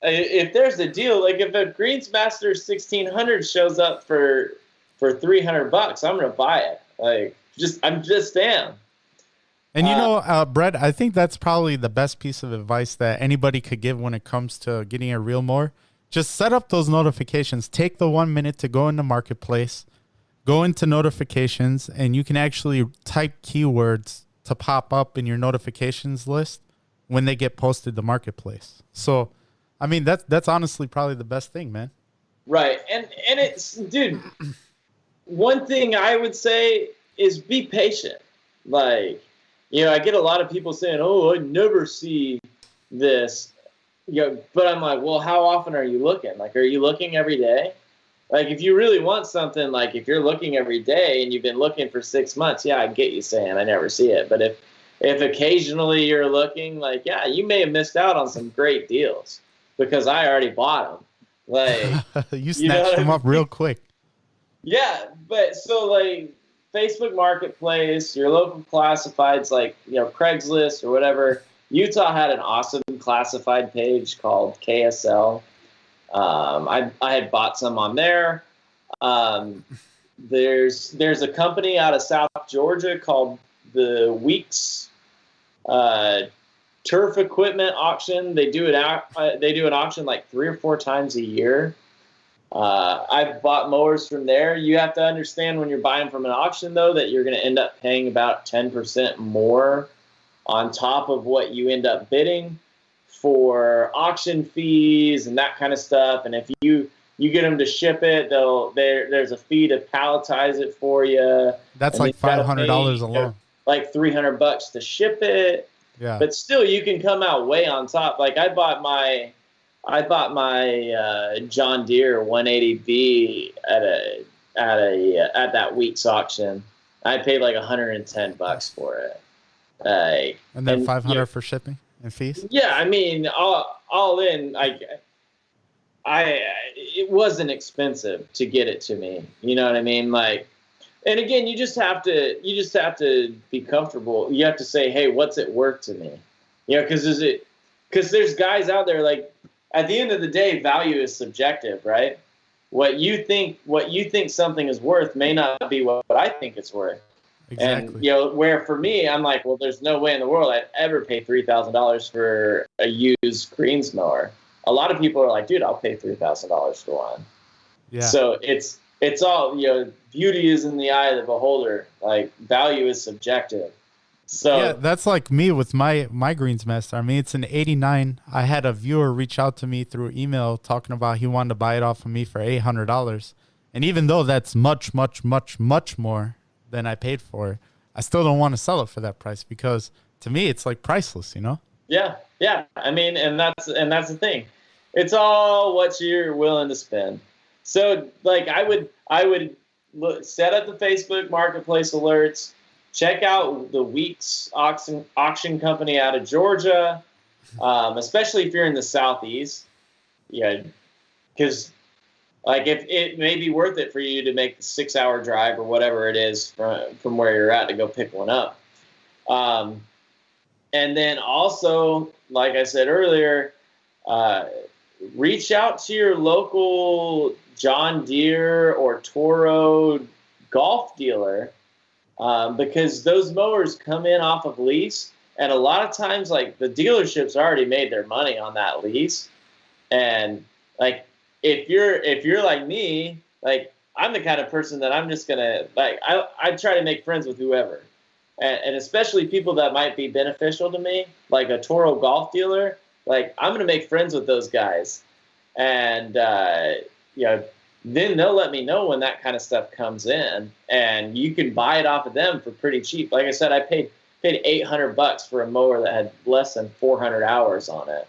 Speaker 2: if there's a deal, like if a Greensmaster 1600 shows up for for 300 bucks, I'm gonna buy it. Like, just I'm just am.
Speaker 1: And you
Speaker 2: Uh,
Speaker 1: know, uh, Brett, I think that's probably the best piece of advice that anybody could give when it comes to getting a reel mower. Just set up those notifications. Take the one minute to go into Marketplace, go into notifications, and you can actually type keywords to pop up in your notifications list when they get posted to Marketplace. So, I mean, that's that's honestly probably the best thing, man.
Speaker 2: Right. And and it's dude, one thing I would say is be patient. Like, you know, I get a lot of people saying, "Oh, I never see this." You know, but I'm like, "Well, how often are you looking? Like, are you looking every day?" Like, if you really want something, like if you're looking every day and you've been looking for six months, yeah, I get you saying I never see it. But if if occasionally you're looking, like, yeah, you may have missed out on some great deals because I already bought them. Like,
Speaker 1: you
Speaker 2: You know
Speaker 1: snatched
Speaker 2: I
Speaker 1: them up real quick.
Speaker 2: yeah, but so like Facebook Marketplace, your local classifieds like you know Craigslist or whatever. Utah had an awesome classified page called KSL. Um, I I had bought some on there. Um, there's there's a company out of South Georgia called the Weeks uh, Turf Equipment Auction. They do it out. Uh, they do an auction like three or four times a year. Uh, I've bought mowers from there. You have to understand when you're buying from an auction, though, that you're going to end up paying about 10% more on top of what you end up bidding for auction fees and that kind of stuff. And if you you get them to ship it, they'll there there's a fee to palletize it for you,
Speaker 1: That's like five hundred dollars alone.
Speaker 2: like 300 bucks to ship it
Speaker 1: Yeah.
Speaker 2: but still you can come out way on top like i bought my i bought my uh, john deere 180b at a at a at that week's auction i paid like 110 bucks for it like
Speaker 1: and then five hundred for shipping. and fees?
Speaker 2: Yeah, I mean, all all in, like, I it wasn't expensive to get it to me. You know what I mean? Like, and again, you just have to you just have to be comfortable. You have to say, hey, what's it worth to me? You know, because is it because there's guys out there like at the end of the day, value is subjective, right? What you think what you think something is worth may not be what, what I think it's worth.
Speaker 1: Exactly.
Speaker 2: And you know, where for me, I'm like, well, there's no way in the world I'd ever pay three thousand dollars for a used greens mower. A lot of people are like, dude, I'll pay three thousand dollars for one.
Speaker 1: yeah.
Speaker 2: So it's it's all you know. Beauty is in the eye of the beholder. Like value is subjective. So
Speaker 1: yeah, that's like me with my my Greensmaster. I mean, it's an 89. I had a viewer reach out to me through email talking about he wanted to buy it off of me for $800. And even though that's much much much much more than I paid for I still don't want to sell it for that price because to me it's like priceless, you know?
Speaker 2: Yeah, yeah. I mean, and that's and that's the thing. It's all what you're willing to spend. So, like, I would I would look, set up the Facebook Marketplace alerts. Check out the Weeks auction auction company out of Georgia, um, especially if you're in the southeast. Yeah, because like if it may be worth it for you to make the six hour drive or whatever it is from from where you're at to go pick one up. Um, and then also, like I said earlier, uh, reach out to your local John Deere or Toro golf dealer um, because those mowers come in off of lease. And a lot of times, like the dealerships already made their money on that lease. And like, if you're if you're like me, like I'm the kind of person that I'm just gonna like I I try to make friends with whoever and, and especially people that might be beneficial to me, like a Toro golf dealer. Like I'm gonna make friends with those guys, and uh, you know, then they'll let me know when that kind of stuff comes in, and you can buy it off of them for pretty cheap. Like I said, I paid paid 800 bucks for a mower that had less than 400 hours on it.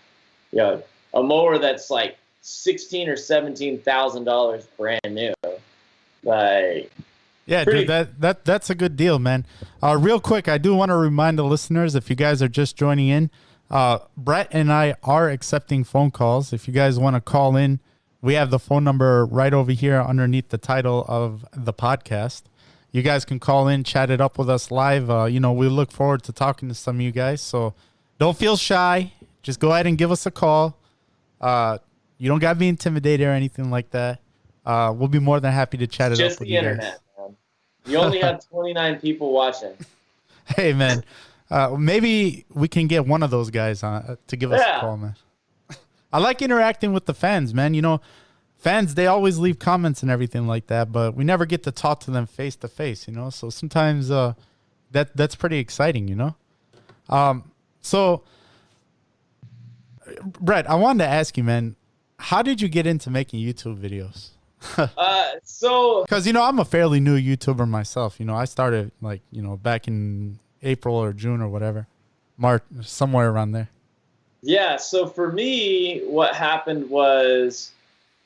Speaker 2: You know, a mower that's like 16 or 17 thousand dollars brand new. Like
Speaker 1: Yeah,
Speaker 2: Pretty-
Speaker 1: dude, that, that that's a good deal, man. Uh, real quick, I do want to remind the listeners if you guys are just joining in, uh, Brett and I are accepting phone calls. If you guys want to call in, we have the phone number right over here underneath the title of the podcast. You guys can call in, chat it up with us live. Uh, you know, we look forward to talking to some of you guys. So don't feel shy. Just go ahead and give us a call. Uh, you don't got to be intimidated or anything like that. Uh, we'll be more than happy to chat it
Speaker 2: just
Speaker 1: up with
Speaker 2: the
Speaker 1: you guys.
Speaker 2: internet, man. You only have 29 people watching.
Speaker 1: Hey man, uh, maybe we can get one of those guys on to give us
Speaker 2: Yeah.
Speaker 1: a call, man. I like interacting with the fans, man. You know, fans they always leave comments and everything like that, but we never get to talk to them face to face. You know, so sometimes uh, that that's pretty exciting. You know, um, so Brett, I wanted to ask you, man, how did you get into making YouTube videos?
Speaker 2: Uh, so
Speaker 1: Because you know I'm a fairly new YouTuber myself. You know I started like you know back in April or June or whatever, March somewhere around there.
Speaker 2: Yeah, so for me, what happened was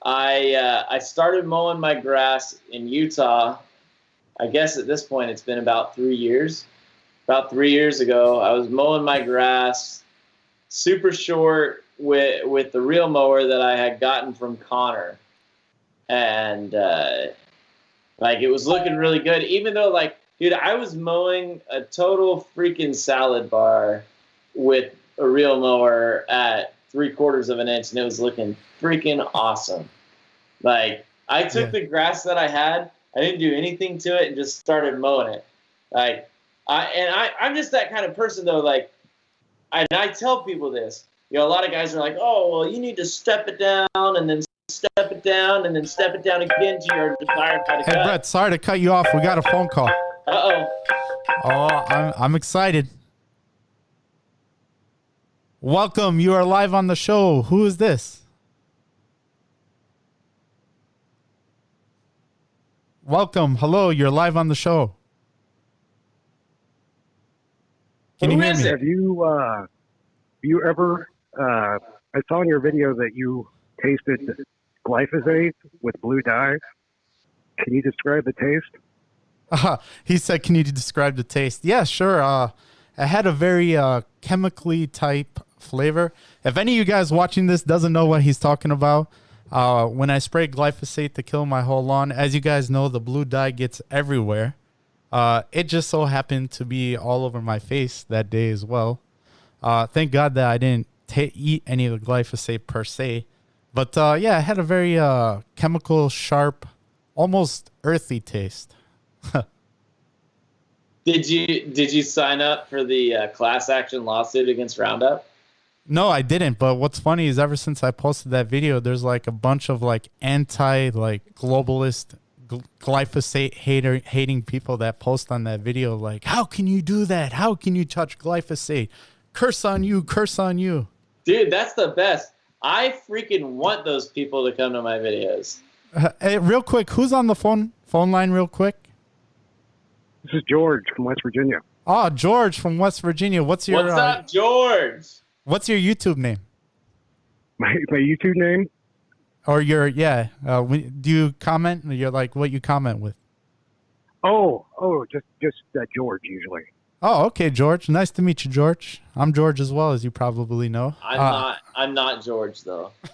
Speaker 2: I uh, I started mowing my grass in Utah. I guess at this point it's been about three years. About three years ago, I was mowing my grass, super short with with the reel mower that I had gotten from Connor, and uh, like it was looking really good. Even though like, dude, I was mowing a total freaking salad bar with a reel mower at three quarters of an inch and it was looking freaking awesome. Like I took
Speaker 1: Yeah.
Speaker 2: the grass that I had, I didn't do anything to it and just started mowing it. Like I and I, I'm just that kind of person though, like and I tell people this. You know, a lot of guys are like, Oh, well you need to step it down and then step it down and then step it down again to your desired by of
Speaker 1: Hey
Speaker 2: cut.
Speaker 1: Brett, sorry to cut you off. We got a phone call.
Speaker 2: Uh oh.
Speaker 1: Oh, I'm I'm excited. Welcome. You are live on the show. Who is this? Welcome. Hello. You're live on the show. Can
Speaker 2: Who
Speaker 1: you hear
Speaker 2: is
Speaker 1: me?
Speaker 2: it?
Speaker 4: Have you uh, have you ever? Uh, I saw in your video that you tasted glyphosate with blue dye. Can you describe the taste?
Speaker 1: Uh, he said, "Can you describe the taste?" Yeah, sure. Uh, I had a very uh, chemically type flavor. If any of you guys watching this doesn't know what he's talking about, uh, when I spray glyphosate to kill my whole lawn, as you guys know, the blue dye gets everywhere. Uh, it just so happened to be all over my face that day as well. Uh, thank God that I didn't ta eat any of the glyphosate per se. But uh, yeah, it had a very uh, chemical, sharp, almost earthy taste.
Speaker 2: Did you did you sign up for the uh, class action lawsuit against Roundup?
Speaker 1: No, I didn't. But what's funny is ever since I posted that video, there's like a bunch of like anti like globalist glyphosate hater hating people that post on that video like, "How can you do that? How can you touch glyphosate? Curse on you! Curse on you!"
Speaker 2: Dude, that's the best. I freaking want those people to come to my videos.
Speaker 1: Uh, hey, real quick, who's on the phone phone line? Real quick.
Speaker 4: This is George from West Virginia.
Speaker 1: Oh, George from West Virginia. What's your
Speaker 2: What's
Speaker 1: uh,
Speaker 2: up, George?
Speaker 1: What's your YouTube name?
Speaker 4: My my YouTube name?
Speaker 1: Or your yeah? Uh, when, do you comment? You're like what you comment with?
Speaker 4: Oh, oh, just just uh, George usually.
Speaker 1: Oh, okay, George. Nice to meet you, George. I'm George as well, as you probably know.
Speaker 2: I'm
Speaker 1: Uh,
Speaker 2: not. I'm not George though.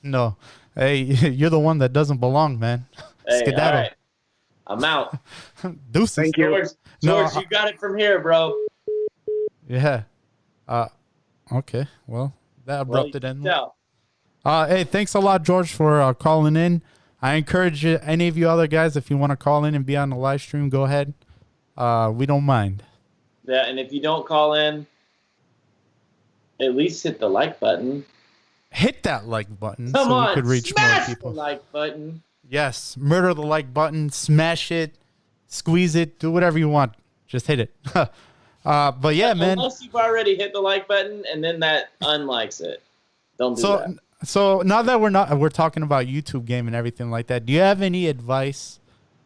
Speaker 1: No, hey, you're the one that doesn't belong, man.
Speaker 2: Hey,
Speaker 1: Skedaddle.
Speaker 2: all right. I'm out.
Speaker 1: Deuces.
Speaker 4: Thank you.
Speaker 2: George,
Speaker 1: No,
Speaker 2: George,
Speaker 1: I-
Speaker 2: you got it from here, bro.
Speaker 1: Yeah. Uh, okay. Well, that
Speaker 2: Well,
Speaker 1: abrupted end.
Speaker 2: No.
Speaker 1: Uh, hey, thanks a lot, George, for uh, calling in. I encourage you, any of you other guys, if you want to call in and be on the live stream, go ahead. Uh, we don't mind.
Speaker 2: Yeah, and if you don't call in, at least hit the like button.
Speaker 1: Hit that like button
Speaker 2: Come
Speaker 1: so
Speaker 2: on,
Speaker 1: we could reach more
Speaker 2: smash
Speaker 1: people.
Speaker 2: the like button.
Speaker 1: Yes, murder the like button, smash it, squeeze it, do whatever you want. Just hit it. uh, but yeah, man.
Speaker 2: Unless you've already hit the like button and then that unlikes it. Don't do
Speaker 1: So,
Speaker 2: that.
Speaker 1: so now that we're not we're talking about YouTube game and everything like that, do you have any advice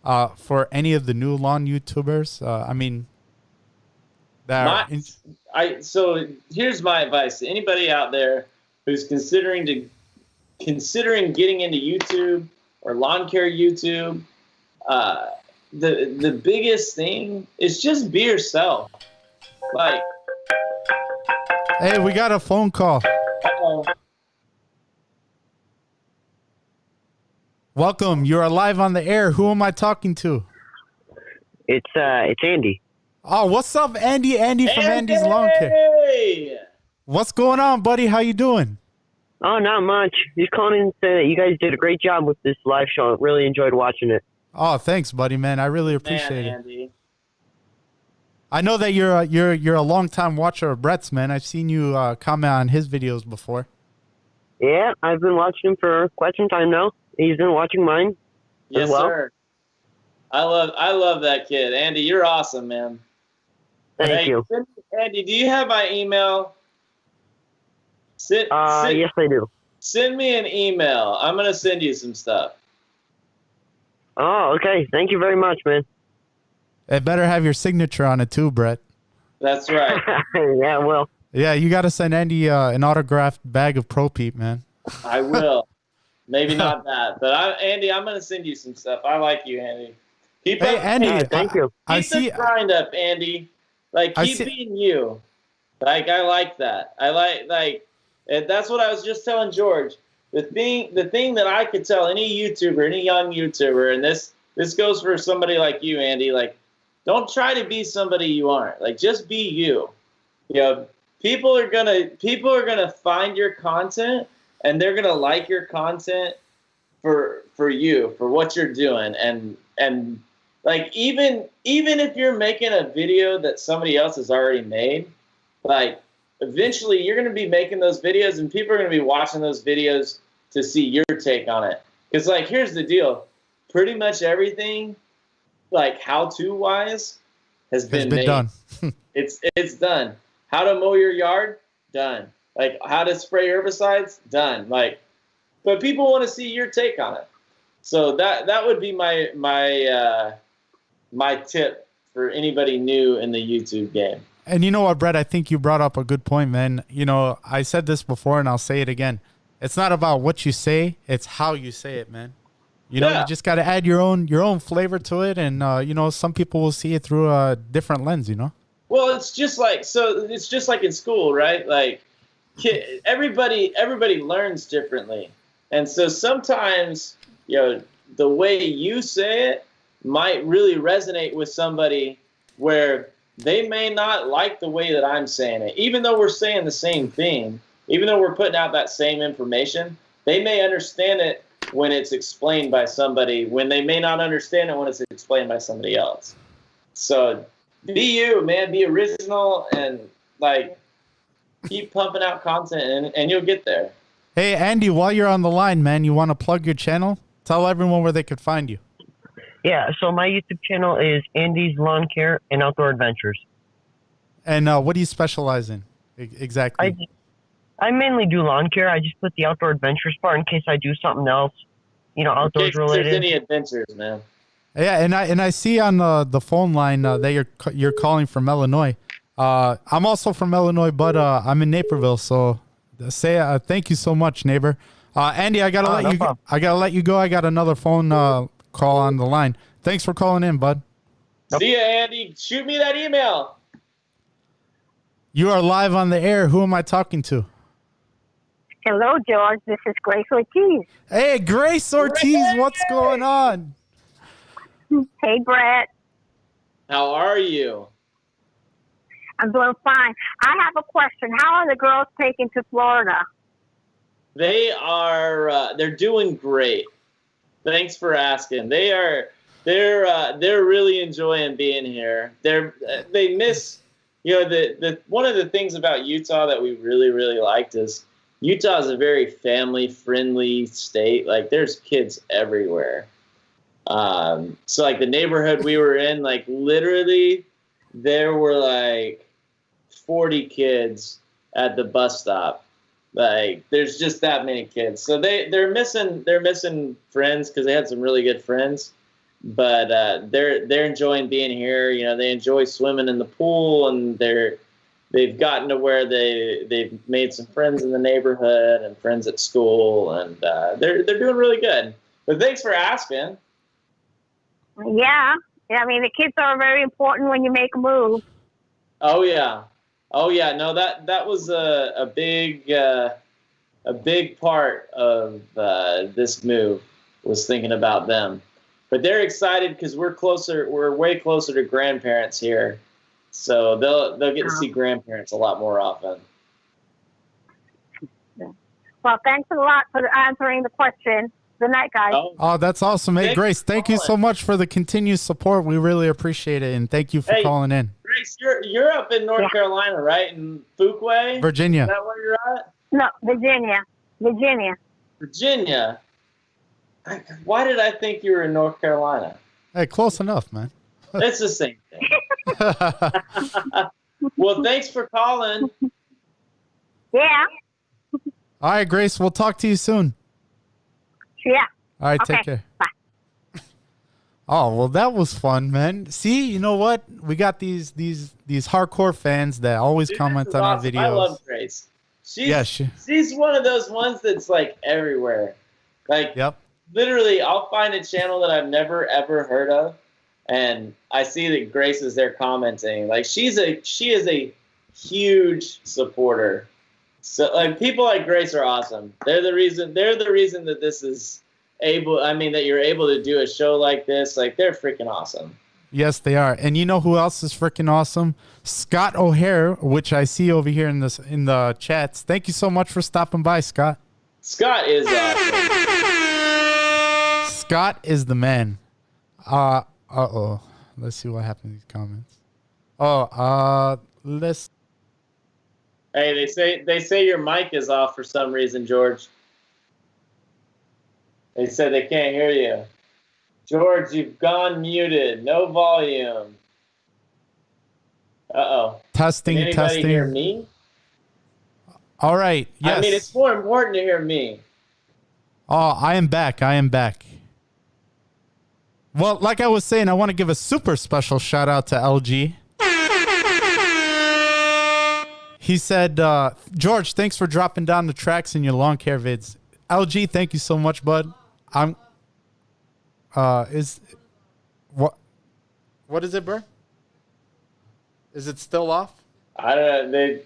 Speaker 1: uh, for any of the new lawn YouTubers? Uh, I mean, that
Speaker 2: My,
Speaker 1: in-
Speaker 2: I so here's my advice to anybody out there who's considering to considering getting into YouTube or lawn care YouTube. Uh, the the biggest thing is just be yourself. Like,
Speaker 1: hey, we got a phone call.
Speaker 2: uh-oh.
Speaker 1: Welcome. You're live on the air. Who am I talking to?
Speaker 5: It's uh, it's Andy.
Speaker 1: Oh, what's up, Andy? Andy from Andy's Lawn Care.
Speaker 2: Hey!
Speaker 1: What's going on, buddy? How you doing?
Speaker 5: Oh, not much. Just calling in to say that you guys did a great job with this live show. Really enjoyed watching it.
Speaker 1: Oh, thanks, buddy, man. I really appreciate
Speaker 2: Man,
Speaker 1: it.
Speaker 2: Andy.
Speaker 1: I know that you're a, you're you're a long time watcher of Brett's, man. I've seen you uh, comment on his videos before.
Speaker 5: Yeah, I've been watching him for quite some time now. He's been watching mine.
Speaker 2: Yes,
Speaker 5: well.
Speaker 2: sir. I love I love that kid, Andy. You're awesome, man.
Speaker 5: Thank
Speaker 2: Hey,
Speaker 5: you.
Speaker 2: Andy, do you have my email? Send,
Speaker 5: Uh,
Speaker 2: send,
Speaker 5: yes, I do.
Speaker 2: send me an email. I'm gonna send you some stuff.
Speaker 5: Oh, okay. Thank you very much, man.
Speaker 1: It better have your signature on it too, Brett.
Speaker 2: That's right.
Speaker 5: yeah, well,
Speaker 1: Yeah, you got to send Andy uh, an autographed bag of Pro Peep, man.
Speaker 2: I will. Maybe not that, but I, Andy, I'm gonna send you some stuff. I like you, Andy. Keep
Speaker 1: Hey,
Speaker 2: up,
Speaker 1: Andy,
Speaker 2: keep,
Speaker 5: thank
Speaker 1: I-
Speaker 5: you.
Speaker 1: I
Speaker 2: keep
Speaker 1: see.
Speaker 2: the grind up, Andy. Like keep
Speaker 1: see-
Speaker 2: being you. Like I like that. I like like and that's what I was just telling George. The thing the thing that I could tell any YouTuber, any young YouTuber, and this this goes for somebody like you, Andy, like don't try to be somebody you aren't. Like just be you. You know, people are gonna people are gonna find your content and they're gonna like your content for for you, for what you're doing and and like even even if you're making a video that somebody else has already made like eventually you're going to be making those videos and people are going to be watching those videos to see your take on it. Because like here's the deal. Pretty much everything like how to wise has
Speaker 1: Has
Speaker 2: been,
Speaker 1: been
Speaker 2: made.
Speaker 1: done.
Speaker 2: it's it's done. How to mow your yard? Done. Like how to spray herbicides? Done. Like but people want to see your take on it. So that that would be my my uh my tip for anybody new in the youtube game
Speaker 1: And you know what, Brett? I think you brought up a good point, man. You know, I said this before and I'll say it again. It's not about what you say, it's how you say it, man. You know,
Speaker 2: Yeah.
Speaker 1: you just got to add your own your own flavor to it and uh, you know, some people will see it through a different lens, you know.
Speaker 2: Well, it's just like so. It's just like in school, right? Like everybody everybody learns differently, and so sometimes you know the way you say it might really resonate with somebody where they may not like the way that I'm saying it, even though we're saying the same thing, even though we're putting out that same information. They may understand it when it's explained by somebody, when they may not understand it when it's explained by somebody else. So be you, man. Be original and like keep pumping out content, and, and you'll get there.
Speaker 1: Hey, Andy, while you're on the line, man, you want to plug your channel? Tell everyone where they could find you.
Speaker 5: Yeah, so my YouTube channel is Andy's Lawn Care and Outdoor Adventures.
Speaker 1: And uh, what do you specialize in exactly?
Speaker 5: I I mainly do lawn care. I just put the outdoor adventures part in case I do something else, you know,
Speaker 2: In
Speaker 5: outdoors
Speaker 2: case there's
Speaker 5: related.
Speaker 2: any adventures, man.
Speaker 1: yeah, and I and I see on the the phone line uh, that you're you're calling from Illinois. Uh, I'm also from Illinois, but uh, I'm in Naperville. So say uh, thank you so much, neighbor. Uh, Andy, I gotta
Speaker 5: Oh,
Speaker 1: let
Speaker 5: no
Speaker 1: you.
Speaker 5: problem.
Speaker 1: I gotta let you go. I got another phone uh, call on the line. Thanks for calling in, bud.
Speaker 2: See ya, Andy. Shoot me that email.
Speaker 1: You are live on the air. Who am I talking to?
Speaker 6: Hello, George. This is Grace Ortiz.
Speaker 1: Hey, Grace Ortiz. What's going on?
Speaker 6: Hey, Brett.
Speaker 2: How are you?
Speaker 6: I'm doing fine. I have a question. How are the girls taken to Florida?
Speaker 2: They are. Uh, they're doing great. Thanks for asking. They are. They're. Uh, they're really enjoying being here. They're. uh, They miss. You know, the the one of the things about Utah that we really really liked is Utah is a very family friendly state. Like there's kids everywhere. Um, so like the neighborhood we were in, like literally, there were like 40 kids at the bus stop. Like there's just that many kids. So they they're missing they're missing friends because they had some really good friends. But uh, they're they're enjoying being here. You know, they enjoy swimming in the pool, and they're they've gotten to where they they've made some friends in the neighborhood and friends at school, and uh, they're they're doing really good. But thanks for asking.
Speaker 6: Yeah. Yeah, I mean, the kids are very important when you make a move.
Speaker 2: Oh yeah, oh yeah. No, that that was a a big uh, a big part of uh, this move was thinking about them. But they're excited because we're closer. We're way closer to grandparents here, so they'll they'll get to see grandparents a lot more often.
Speaker 6: Well, thanks a lot for answering the question. Good night, guys.
Speaker 2: Oh,
Speaker 1: Oh, that's awesome. Hey,
Speaker 2: Thanks
Speaker 1: Grace, thank you so much for the continued support. We really appreciate it. And thank you for
Speaker 2: Hey.
Speaker 1: calling in.
Speaker 2: Grace, you're you're up in North
Speaker 6: Yeah.
Speaker 2: Carolina, right? In Fuquay. Virginia. Is
Speaker 1: Virginia.
Speaker 2: that where you're at?
Speaker 6: No, Virginia. Virginia.
Speaker 2: Virginia. I- Why did I think you were in North Carolina?
Speaker 1: Hey, close enough, man.
Speaker 2: It's the same thing. Well, thanks for calling.
Speaker 6: Yeah.
Speaker 1: All right, Grace, we'll talk to you soon.
Speaker 6: Yeah.
Speaker 1: All right, take care.
Speaker 6: bye.
Speaker 1: Oh, well, that was fun, man. See, you know what? We got these these these hardcore fans that always
Speaker 2: Dude,
Speaker 1: comment
Speaker 2: this is
Speaker 1: on our videos.
Speaker 2: I love Grace. She's,
Speaker 1: Yeah, she-
Speaker 2: she's one of those ones that's like everywhere. Like
Speaker 1: Yep.
Speaker 2: literally, I'll find a channel that I've never ever heard of, and I see that Grace is there commenting. Like she's a she is a huge supporter. So like people like Grace are awesome. They're the reason. They're the reason that this is able. I mean, that you're able to do a show like this. Like they're freaking awesome.
Speaker 1: Yes, they are. And you know who else is freaking awesome? Scott O'Hare, which I see over here in this in the chats. Thank you so much for stopping by, Scott.
Speaker 2: Scott is awesome.
Speaker 1: Scott is the man. Uh uh oh. Let's see what happens in these comments. Oh, uh let's
Speaker 2: Hey, they say they say your mic is off for some reason, George. They said they can't hear you. George, you've gone muted. No volume. Uh oh.
Speaker 1: testing,
Speaker 2: Can anybody
Speaker 1: testing.
Speaker 2: hear me?
Speaker 1: All right. Yes.
Speaker 2: I mean, it's more important to hear me.
Speaker 1: Oh, I am back. I am back. Well, like I was saying, I want to give a super special shout out to LG. He said, uh, George, thanks for dropping down the tracks in your lawn care vids. LG, thank you so much, bud. I'm uh is what what is it, bro? Is it still off?
Speaker 2: I don't know. They,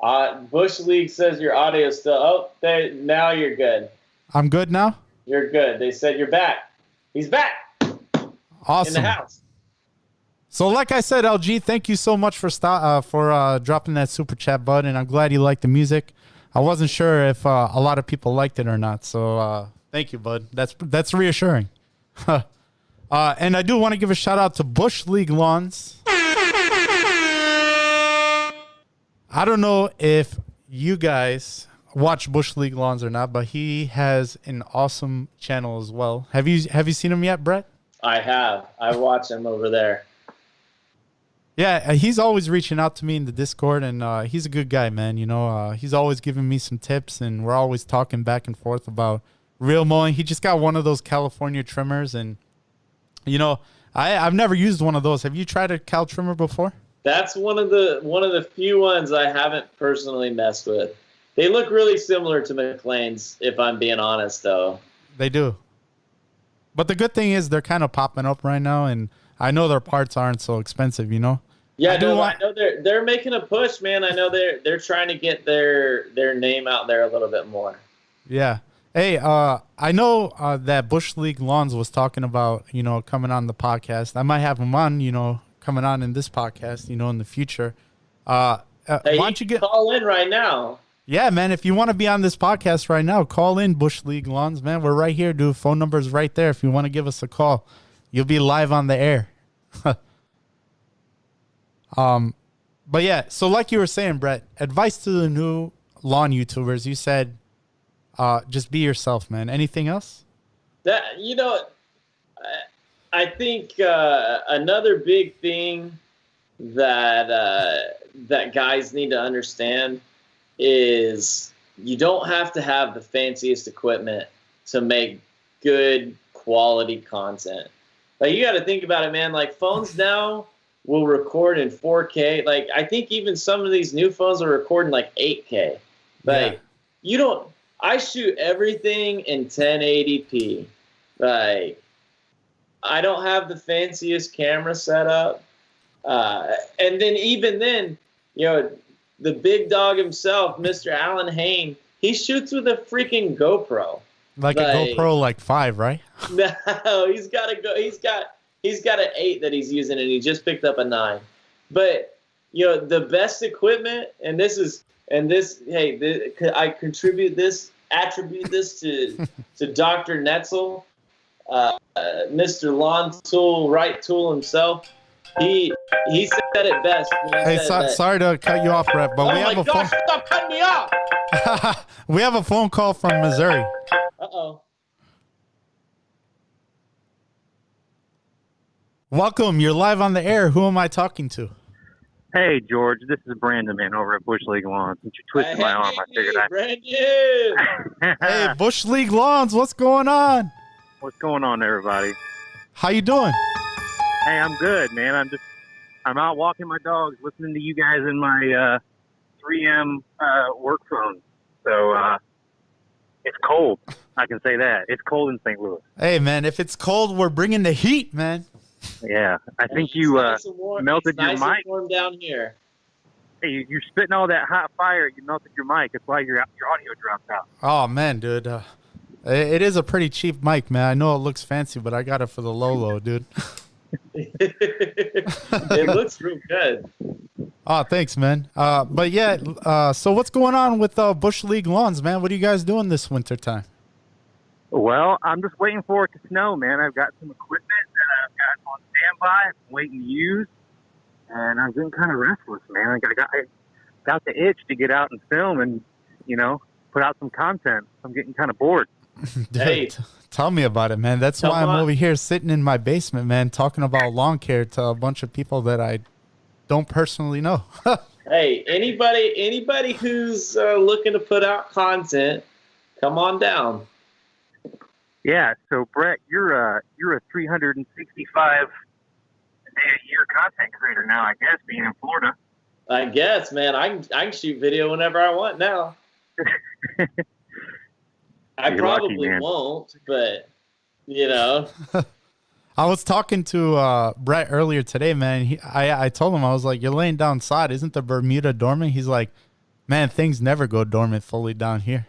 Speaker 2: Uh, Bush League says your audio is still. Oh, they, now you're good.
Speaker 1: I'm good now.
Speaker 2: You're good. They said you're back. He's back in
Speaker 1: Awesome.
Speaker 2: the house.
Speaker 1: So, like I said, LG, thank you so much for sto- uh, for uh, dropping that super chat, bud, and I'm glad you liked the music. I wasn't sure if uh, a lot of people liked it or not, so uh, thank you, bud. That's that's reassuring. uh, and I do want to give a shout out to Bush League Lawns. I don't know if you guys watch Bush League Lawns or not, but he has an awesome channel as well. Have you have you seen him yet, Brett?
Speaker 2: I have. I watch him over there.
Speaker 1: Yeah, uh, he's always reaching out to me in the Discord, and uh, he's a good guy, man. You know, uh, he's always giving me some tips, and we're always talking back and forth about reel mowing. He just got one of those California trimmers, and you know, I I've never used one of those. Have you tried a Cal trimmer before?
Speaker 2: That's one of the one of the few ones I haven't personally messed with. They look really similar to McLane's, if I'm being honest, though.
Speaker 1: They do. But the good thing is they're kind of popping up right now, and I know their parts aren't so expensive. You know.
Speaker 2: Yeah,
Speaker 1: I
Speaker 2: no,
Speaker 1: want-
Speaker 2: I know they're they're making a push, man. I know they're they're trying to get their their name out there a little bit more.
Speaker 1: Yeah. Hey, uh, I know uh, that Bush League Lawns was talking about, you know, coming on the podcast. I might have him on, you know, coming on in this podcast, you know, in the future. Uh, uh,
Speaker 2: Hey,
Speaker 1: why don't you get?
Speaker 2: call in right now?
Speaker 1: Yeah, man. If you want to be on this podcast right now, call in Bush League Lawns, man. We're right here, dude. Phone number's right there. If you want to give us a call, you'll be live on the air. um, but yeah. So, like you were saying, Brett, advice to the new lawn YouTubers. You said, uh, just be yourself, man. Anything else?
Speaker 2: That you know, I, I think uh, another big thing that uh, that guys need to understand is you don't have to have the fanciest equipment to make good quality content. Like you got to think about it, man. Like phones now will record in 4K. Like I think even some of these new phones are recording like 8K. Like
Speaker 1: Yeah.
Speaker 2: you don't. I shoot everything in 1080p. Like I don't have the fanciest camera setup, uh, and then even then, you know, the big dog himself, Mr. Allyn Hane, he shoots with a freaking GoPro.
Speaker 1: Like a GoPro, like five, right?
Speaker 2: No, he's got a go. He's got he's got an eight that he's using, and he just picked up a nine. But you know the best equipment, and this is and this. Hey, th- I contribute this, attribute this to to Doctor Netzel, uh, uh, Mr. Lawn Tool, Right Tool himself. He he said it best. he
Speaker 1: Hey,
Speaker 2: said
Speaker 1: so,
Speaker 2: that-
Speaker 1: sorry to cut you off, Brett, but
Speaker 2: Oh
Speaker 1: we
Speaker 2: my
Speaker 1: have a
Speaker 2: gosh! Stop cutting me off.
Speaker 1: phone. we have a phone call from Missouri.
Speaker 2: Uh oh.
Speaker 1: Welcome. You're live on the air. Who am I talking to?
Speaker 3: Hey, George, this is Brandon, man, over at Bush League Lawn. Since you twisted my arm, I figured I.
Speaker 2: Brandon.
Speaker 1: Hey, Bush League Lawns. What's going on?
Speaker 3: What's going on, everybody?
Speaker 1: How you doing?
Speaker 3: Hey, I'm good, man. I'm just, I'm out walking my dogs, listening to you guys in my uh, 3M uh, work phone. So uh, it's cold. I can say that it's cold in St. Louis.
Speaker 1: Hey, man. If it's cold, we're bringing the heat, man.
Speaker 3: Yeah, I think
Speaker 2: It's
Speaker 3: you uh,
Speaker 2: nice and warm-
Speaker 3: melted
Speaker 2: it's
Speaker 3: your
Speaker 2: nice and
Speaker 3: mic.
Speaker 2: warm down here.
Speaker 3: hey, you- you're spitting all that hot fire. You melted your mic. That's why your your audio dropped out.
Speaker 1: Oh man, dude. Uh, it it is a pretty cheap mic, man. I know it looks fancy, but I got it for the low low, dude.
Speaker 2: it looks real good.
Speaker 1: Oh, thanks, man. Uh, but yeah. Uh, so what's going on with uh, Bush League Lawns, man? What are you guys doing this winter time?
Speaker 3: Well, I'm just waiting for it to snow, man. I've got some equipment that I've got on standby, I'm waiting to use, and I'm getting kind of restless, man. I got, I got, I got the itch to get out and film and, you know, put out some content. I'm getting kind of bored.
Speaker 1: Dude,
Speaker 2: Hey.
Speaker 1: T- tell me about it, man. That's
Speaker 2: Come
Speaker 1: why I'm
Speaker 2: on.
Speaker 1: over here sitting in my basement, man, talking about lawn care to a bunch of people that I don't personally know.
Speaker 2: Hey, anybody anybody who's uh, looking to put out content, come on down.
Speaker 3: Yeah. So, Brett, you're a you're a 365 day a year content creator now, I guess, being in Florida.
Speaker 2: I guess, man. I can I can shoot video whenever I want now. I
Speaker 3: You're lucky,
Speaker 2: probably
Speaker 3: man.
Speaker 2: won't, but you know,
Speaker 1: I was talking to uh, Brett earlier today, man. He, I I told him I was like, "You're laying down sod. Isn't the Bermuda dormant?" He's like, Man, things never go dormant fully down here.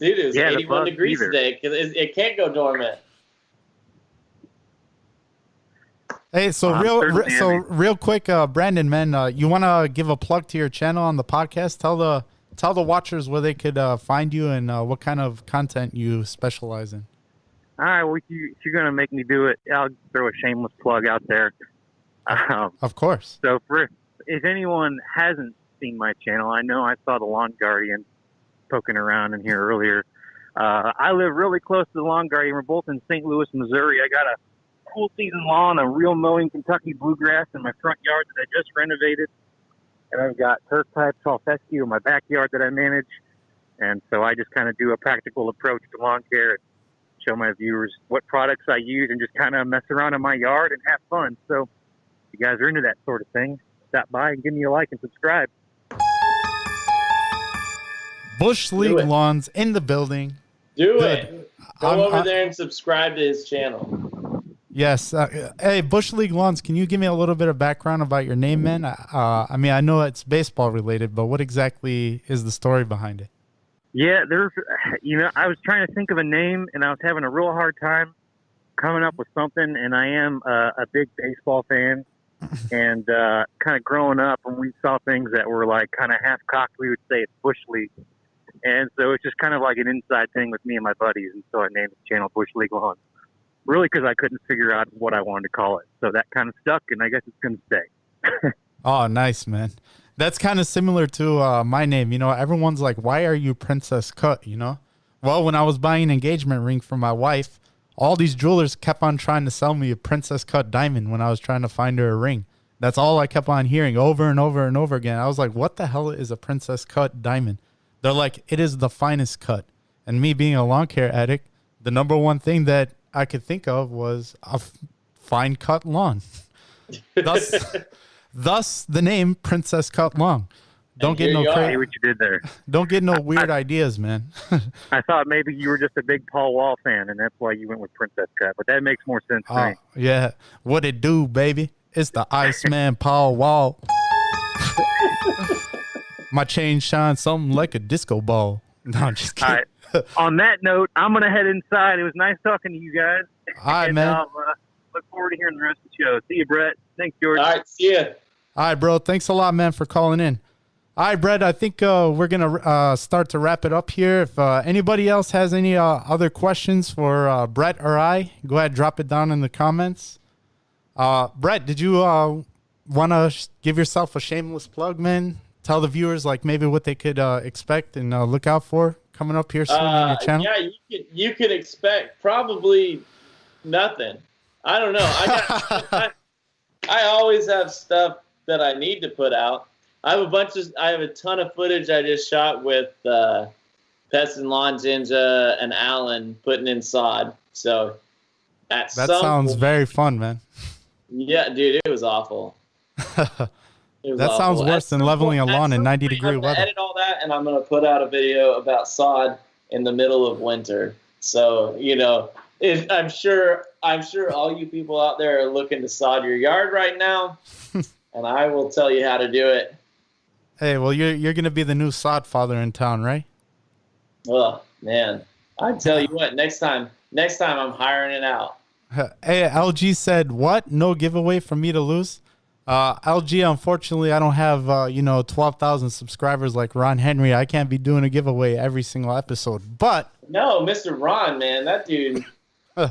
Speaker 2: Dude, it was
Speaker 3: Yeah, the
Speaker 2: 81
Speaker 3: bugs
Speaker 2: degrees
Speaker 3: either.
Speaker 2: today. 'cause It, it can't go dormant.
Speaker 1: Hey, so
Speaker 3: I'm
Speaker 1: real, re- so real quick, uh, Brandon, man, uh, you want to give a plug to your channel on the podcast? Tell the tell the watchers where they could uh, find you and uh, what kind of content you specialize in.
Speaker 3: All right, well, if, you, if you're going to make me do it, I'll throw a shameless plug out there. Um,
Speaker 1: Of course.
Speaker 3: so, for if anyone hasn't seen my channel, I know I saw the Lawn Guardian poking around in here earlier. Uh, I live really close to the Lawn Guardian. We're both in St. Louis, Missouri. I got a cool season lawn, a reel mowing Kentucky bluegrass in my front yard that I just renovated. And I've got turf type tall fescue in my backyard that I manage. And so I just kind of do a practical approach to lawn care and show my viewers what products I use and just kind of mess around in my yard and have fun. So if you guys are into that sort of thing, stop by and give me a like and subscribe.
Speaker 1: Bush League. Lawns in the building.
Speaker 2: Do
Speaker 1: Good.
Speaker 2: it. Go
Speaker 1: I'm-
Speaker 2: over
Speaker 1: I-
Speaker 2: there and subscribe to his channel.
Speaker 1: Yes. Uh, hey, Bush League Lawns, can you give me a little bit of background about your name, man? Uh, I mean, I know it's baseball related, but what exactly is the story behind it?
Speaker 3: Yeah, there's, you know, I was trying to think of a name and I was having a real hard time coming up with something. And I am uh, a big baseball fan. and uh, kind of growing up, when we saw things that were like kind of half cocked, we would say it's Bush League. And so it's just kind of like an inside thing with me and my buddies. And so I named the channel Bush League Lawn. Really, because I couldn't figure out what I wanted to call it. So that kind of stuck, and I guess it's going to stay.
Speaker 1: Oh, nice, man. That's kind of similar to uh, my name. You know, everyone's like, why are you Princess Cut? You know? Well, when I was buying an engagement ring for my wife, all these jewelers kept on trying to sell me a Princess Cut diamond when I was trying to find her a ring. That's all I kept on hearing over and over and over again. I was like, what the hell is a Princess Cut diamond? They're like, it is the finest cut. And me being a lawn care addict, the number one thing that I could think of was a fine cut lawn. Thus, thus the name Princess Cut Lawn. Don't get no
Speaker 2: you are.
Speaker 3: See
Speaker 1: cra-
Speaker 3: what you did there.
Speaker 1: don't get no weird ideas, man.
Speaker 3: I thought maybe you were just a big Paul Wall fan, and that's why you went with Princess Cut. But that makes more sense to
Speaker 1: oh,
Speaker 3: me.
Speaker 1: yeah. What it do, baby? It's the Iceman Paul Wall. My chain shines something like a disco ball. No, I'm just kidding.
Speaker 3: right. On that note, I'm gonna head inside. It was nice talking to you guys.
Speaker 1: All right,
Speaker 3: and
Speaker 1: man.
Speaker 3: um, uh, look forward to hearing the rest of the show. See you, Brett. Thanks, George.
Speaker 2: All right, see ya.
Speaker 1: All right, bro. Thanks a lot, man, for calling in. All right, Brett. I think uh, we're gonna uh, start to wrap it up here. If uh, anybody else has any uh, other questions for uh, Brett or I, go ahead, drop it down in the comments. Uh, Brett, did you uh, want to sh- give yourself a shameless plug, man? Tell the viewers like maybe what they could uh, expect and uh, look out for coming up here soon on
Speaker 2: Uh,
Speaker 1: your channel.
Speaker 2: yeah, you could you could expect probably nothing. I don't know. I got I, I always have stuff that I need to put out. I have a bunch of I have a ton of footage I just shot with uh, Pest and Lawn Ninja and Allyn putting in sod. So at
Speaker 1: That sounds
Speaker 2: point-
Speaker 1: very fun, man.
Speaker 2: yeah, dude, it was awful.
Speaker 1: That sounds worse than leveling
Speaker 2: point-
Speaker 1: a lawn in 90
Speaker 2: point,
Speaker 1: degree weather.
Speaker 2: Edit all that, and I'm gonna put out a video about sod in the middle of winter. So you know, if, I'm sure I'm sure all you people out there are looking to sod your yard right now, and I will tell you how to do it.
Speaker 1: Hey, well, you're you're gonna be the new sod father in town, right?
Speaker 2: Oh man, I tell you what, next time, next time I'm hiring it out.
Speaker 1: Hey, LG said what? No giveaway for me to lose. Uh, LG, unfortunately, I don't have uh, you know twelve thousand subscribers like Ron Henry. I can't be doing a giveaway every single episode. But
Speaker 2: No, Mr. Ron, man, that dude.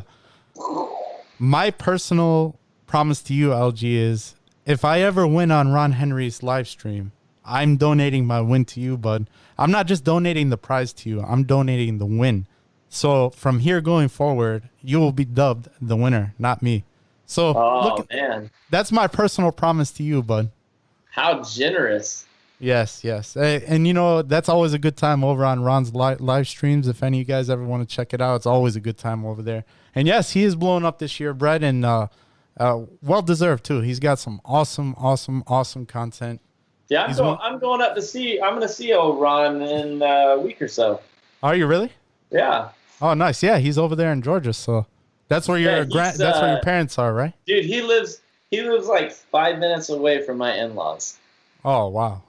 Speaker 1: my personal promise to you, LG, is if I ever win on Ron Henry's live stream, I'm donating my win to you, bud. I'm not just donating the prize to you. I'm donating the win. So from here going forward, you will be dubbed the winner, not me. So
Speaker 2: Oh
Speaker 1: look,
Speaker 2: man,
Speaker 1: That's my personal promise to you, bud.
Speaker 2: how generous.
Speaker 1: Yes, yes. Hey, and you know, that's always a good time over on Ron's li- live streams. If any of you guys ever want to check it out, it's always a good time over there. And yes, he is blowing up this year, Brett, and uh, uh, well deserved too. He's got some awesome, awesome, awesome content.
Speaker 2: Yeah, I'm going. I'm going up to see. I'm going to see old Ron in uh, a week or so.
Speaker 1: Are you really?
Speaker 2: Yeah,
Speaker 1: Oh, nice. Yeah, he's over there in Georgia, so that's where your
Speaker 2: Yeah, he's,
Speaker 1: that's where your
Speaker 2: uh,
Speaker 1: parents are, right?
Speaker 2: dude, he lives. He lives like five minutes away from my in-laws.
Speaker 1: Oh, wow,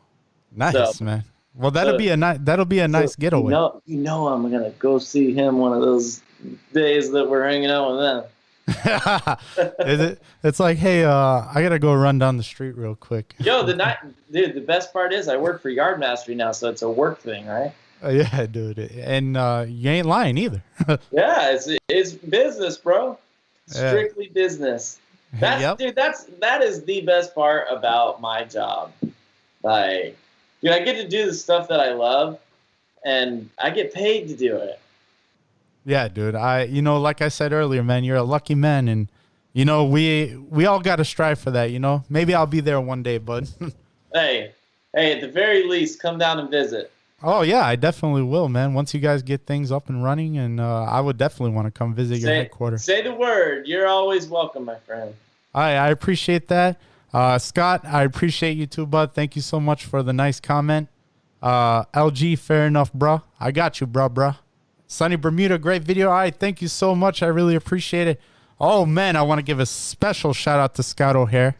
Speaker 1: Nice,
Speaker 2: So-
Speaker 1: man. Well, that'll
Speaker 2: so-
Speaker 1: be a nice that'll be a nice
Speaker 2: So,
Speaker 1: getaway.
Speaker 2: You know, you know, I'm gonna go see him one of those days that we're hanging out with them.
Speaker 1: Is it? It's like, hey, uh, I gotta go run down the street real quick.
Speaker 2: Yo, the night, dude. The best part is I work for Yard Mastery now, so it's a work thing, right?
Speaker 1: Yeah, dude, and uh, you ain't lying either.
Speaker 2: Yeah, it's it's business, bro.
Speaker 1: Yeah.
Speaker 2: Strictly business. That's
Speaker 1: Yep.
Speaker 2: dude. That's that is the best part about my job. Like, dude, I get to do the stuff that I love, and I get paid to do it.
Speaker 1: Yeah, dude. I, you know, like I said earlier, man, you're a lucky man, and you know, we we all got to strive for that. You know, maybe I'll be there one day, bud.
Speaker 2: Hey, hey, at the very least, come down and visit.
Speaker 1: Oh yeah, I definitely will, man. Once you guys get things up and running, and uh, I would definitely want to come visit your headquarters.
Speaker 2: say the word. You're always welcome, my friend.
Speaker 1: I I appreciate that, uh, Scott. I appreciate you too, bud. Thank you so much for the nice comment. Uh, LG, fair enough, bruh. I got you, bruh, bruh. Sunny Bermuda, great video. All right, thank you so much. I really appreciate it. Oh man, I want to give a special shout out to Scott O'Hare.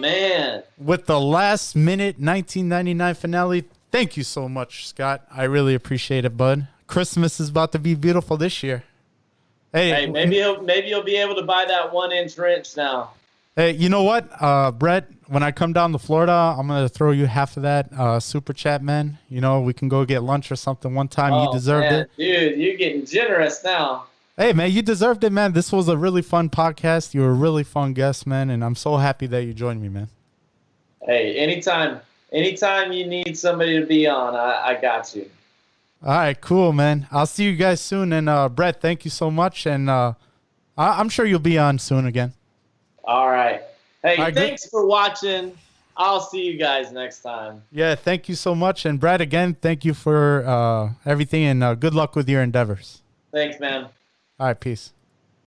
Speaker 2: God is the man.
Speaker 1: with the last minute 1999 finale. Thank you so much, Scott. I really appreciate it, bud. Christmas is about to be beautiful this year. Hey,
Speaker 2: Hey, maybe he'll maybe you'll be able to buy that one inch wrench now.
Speaker 1: hey, you know what, uh, Brett? When I come down to Florida, I'm gonna throw you half of that uh, super chat, man. You know, we can go get lunch or something one time. you
Speaker 2: Oh,
Speaker 1: deserved
Speaker 2: man.
Speaker 1: it.
Speaker 2: dude. You're getting generous now.
Speaker 1: Hey, man, you deserved it, man. This was a really fun podcast. You were a really fun guest, man, and I'm so happy that you joined me, man.
Speaker 2: Hey, anytime, anytime you need somebody to be on, I, I got you.
Speaker 1: All right, cool, man. I'll see you guys soon. And uh, Brett, thank you so much. And uh, I- I'm sure you'll be on soon again.
Speaker 2: All right. Hey,
Speaker 1: All right, good.
Speaker 2: thanks for watching. I'll see you guys next time.
Speaker 1: Yeah, thank you so much. And Brad, again, thank you for uh, everything and uh, good luck with your endeavors.
Speaker 2: Thanks, man.
Speaker 1: All right, peace.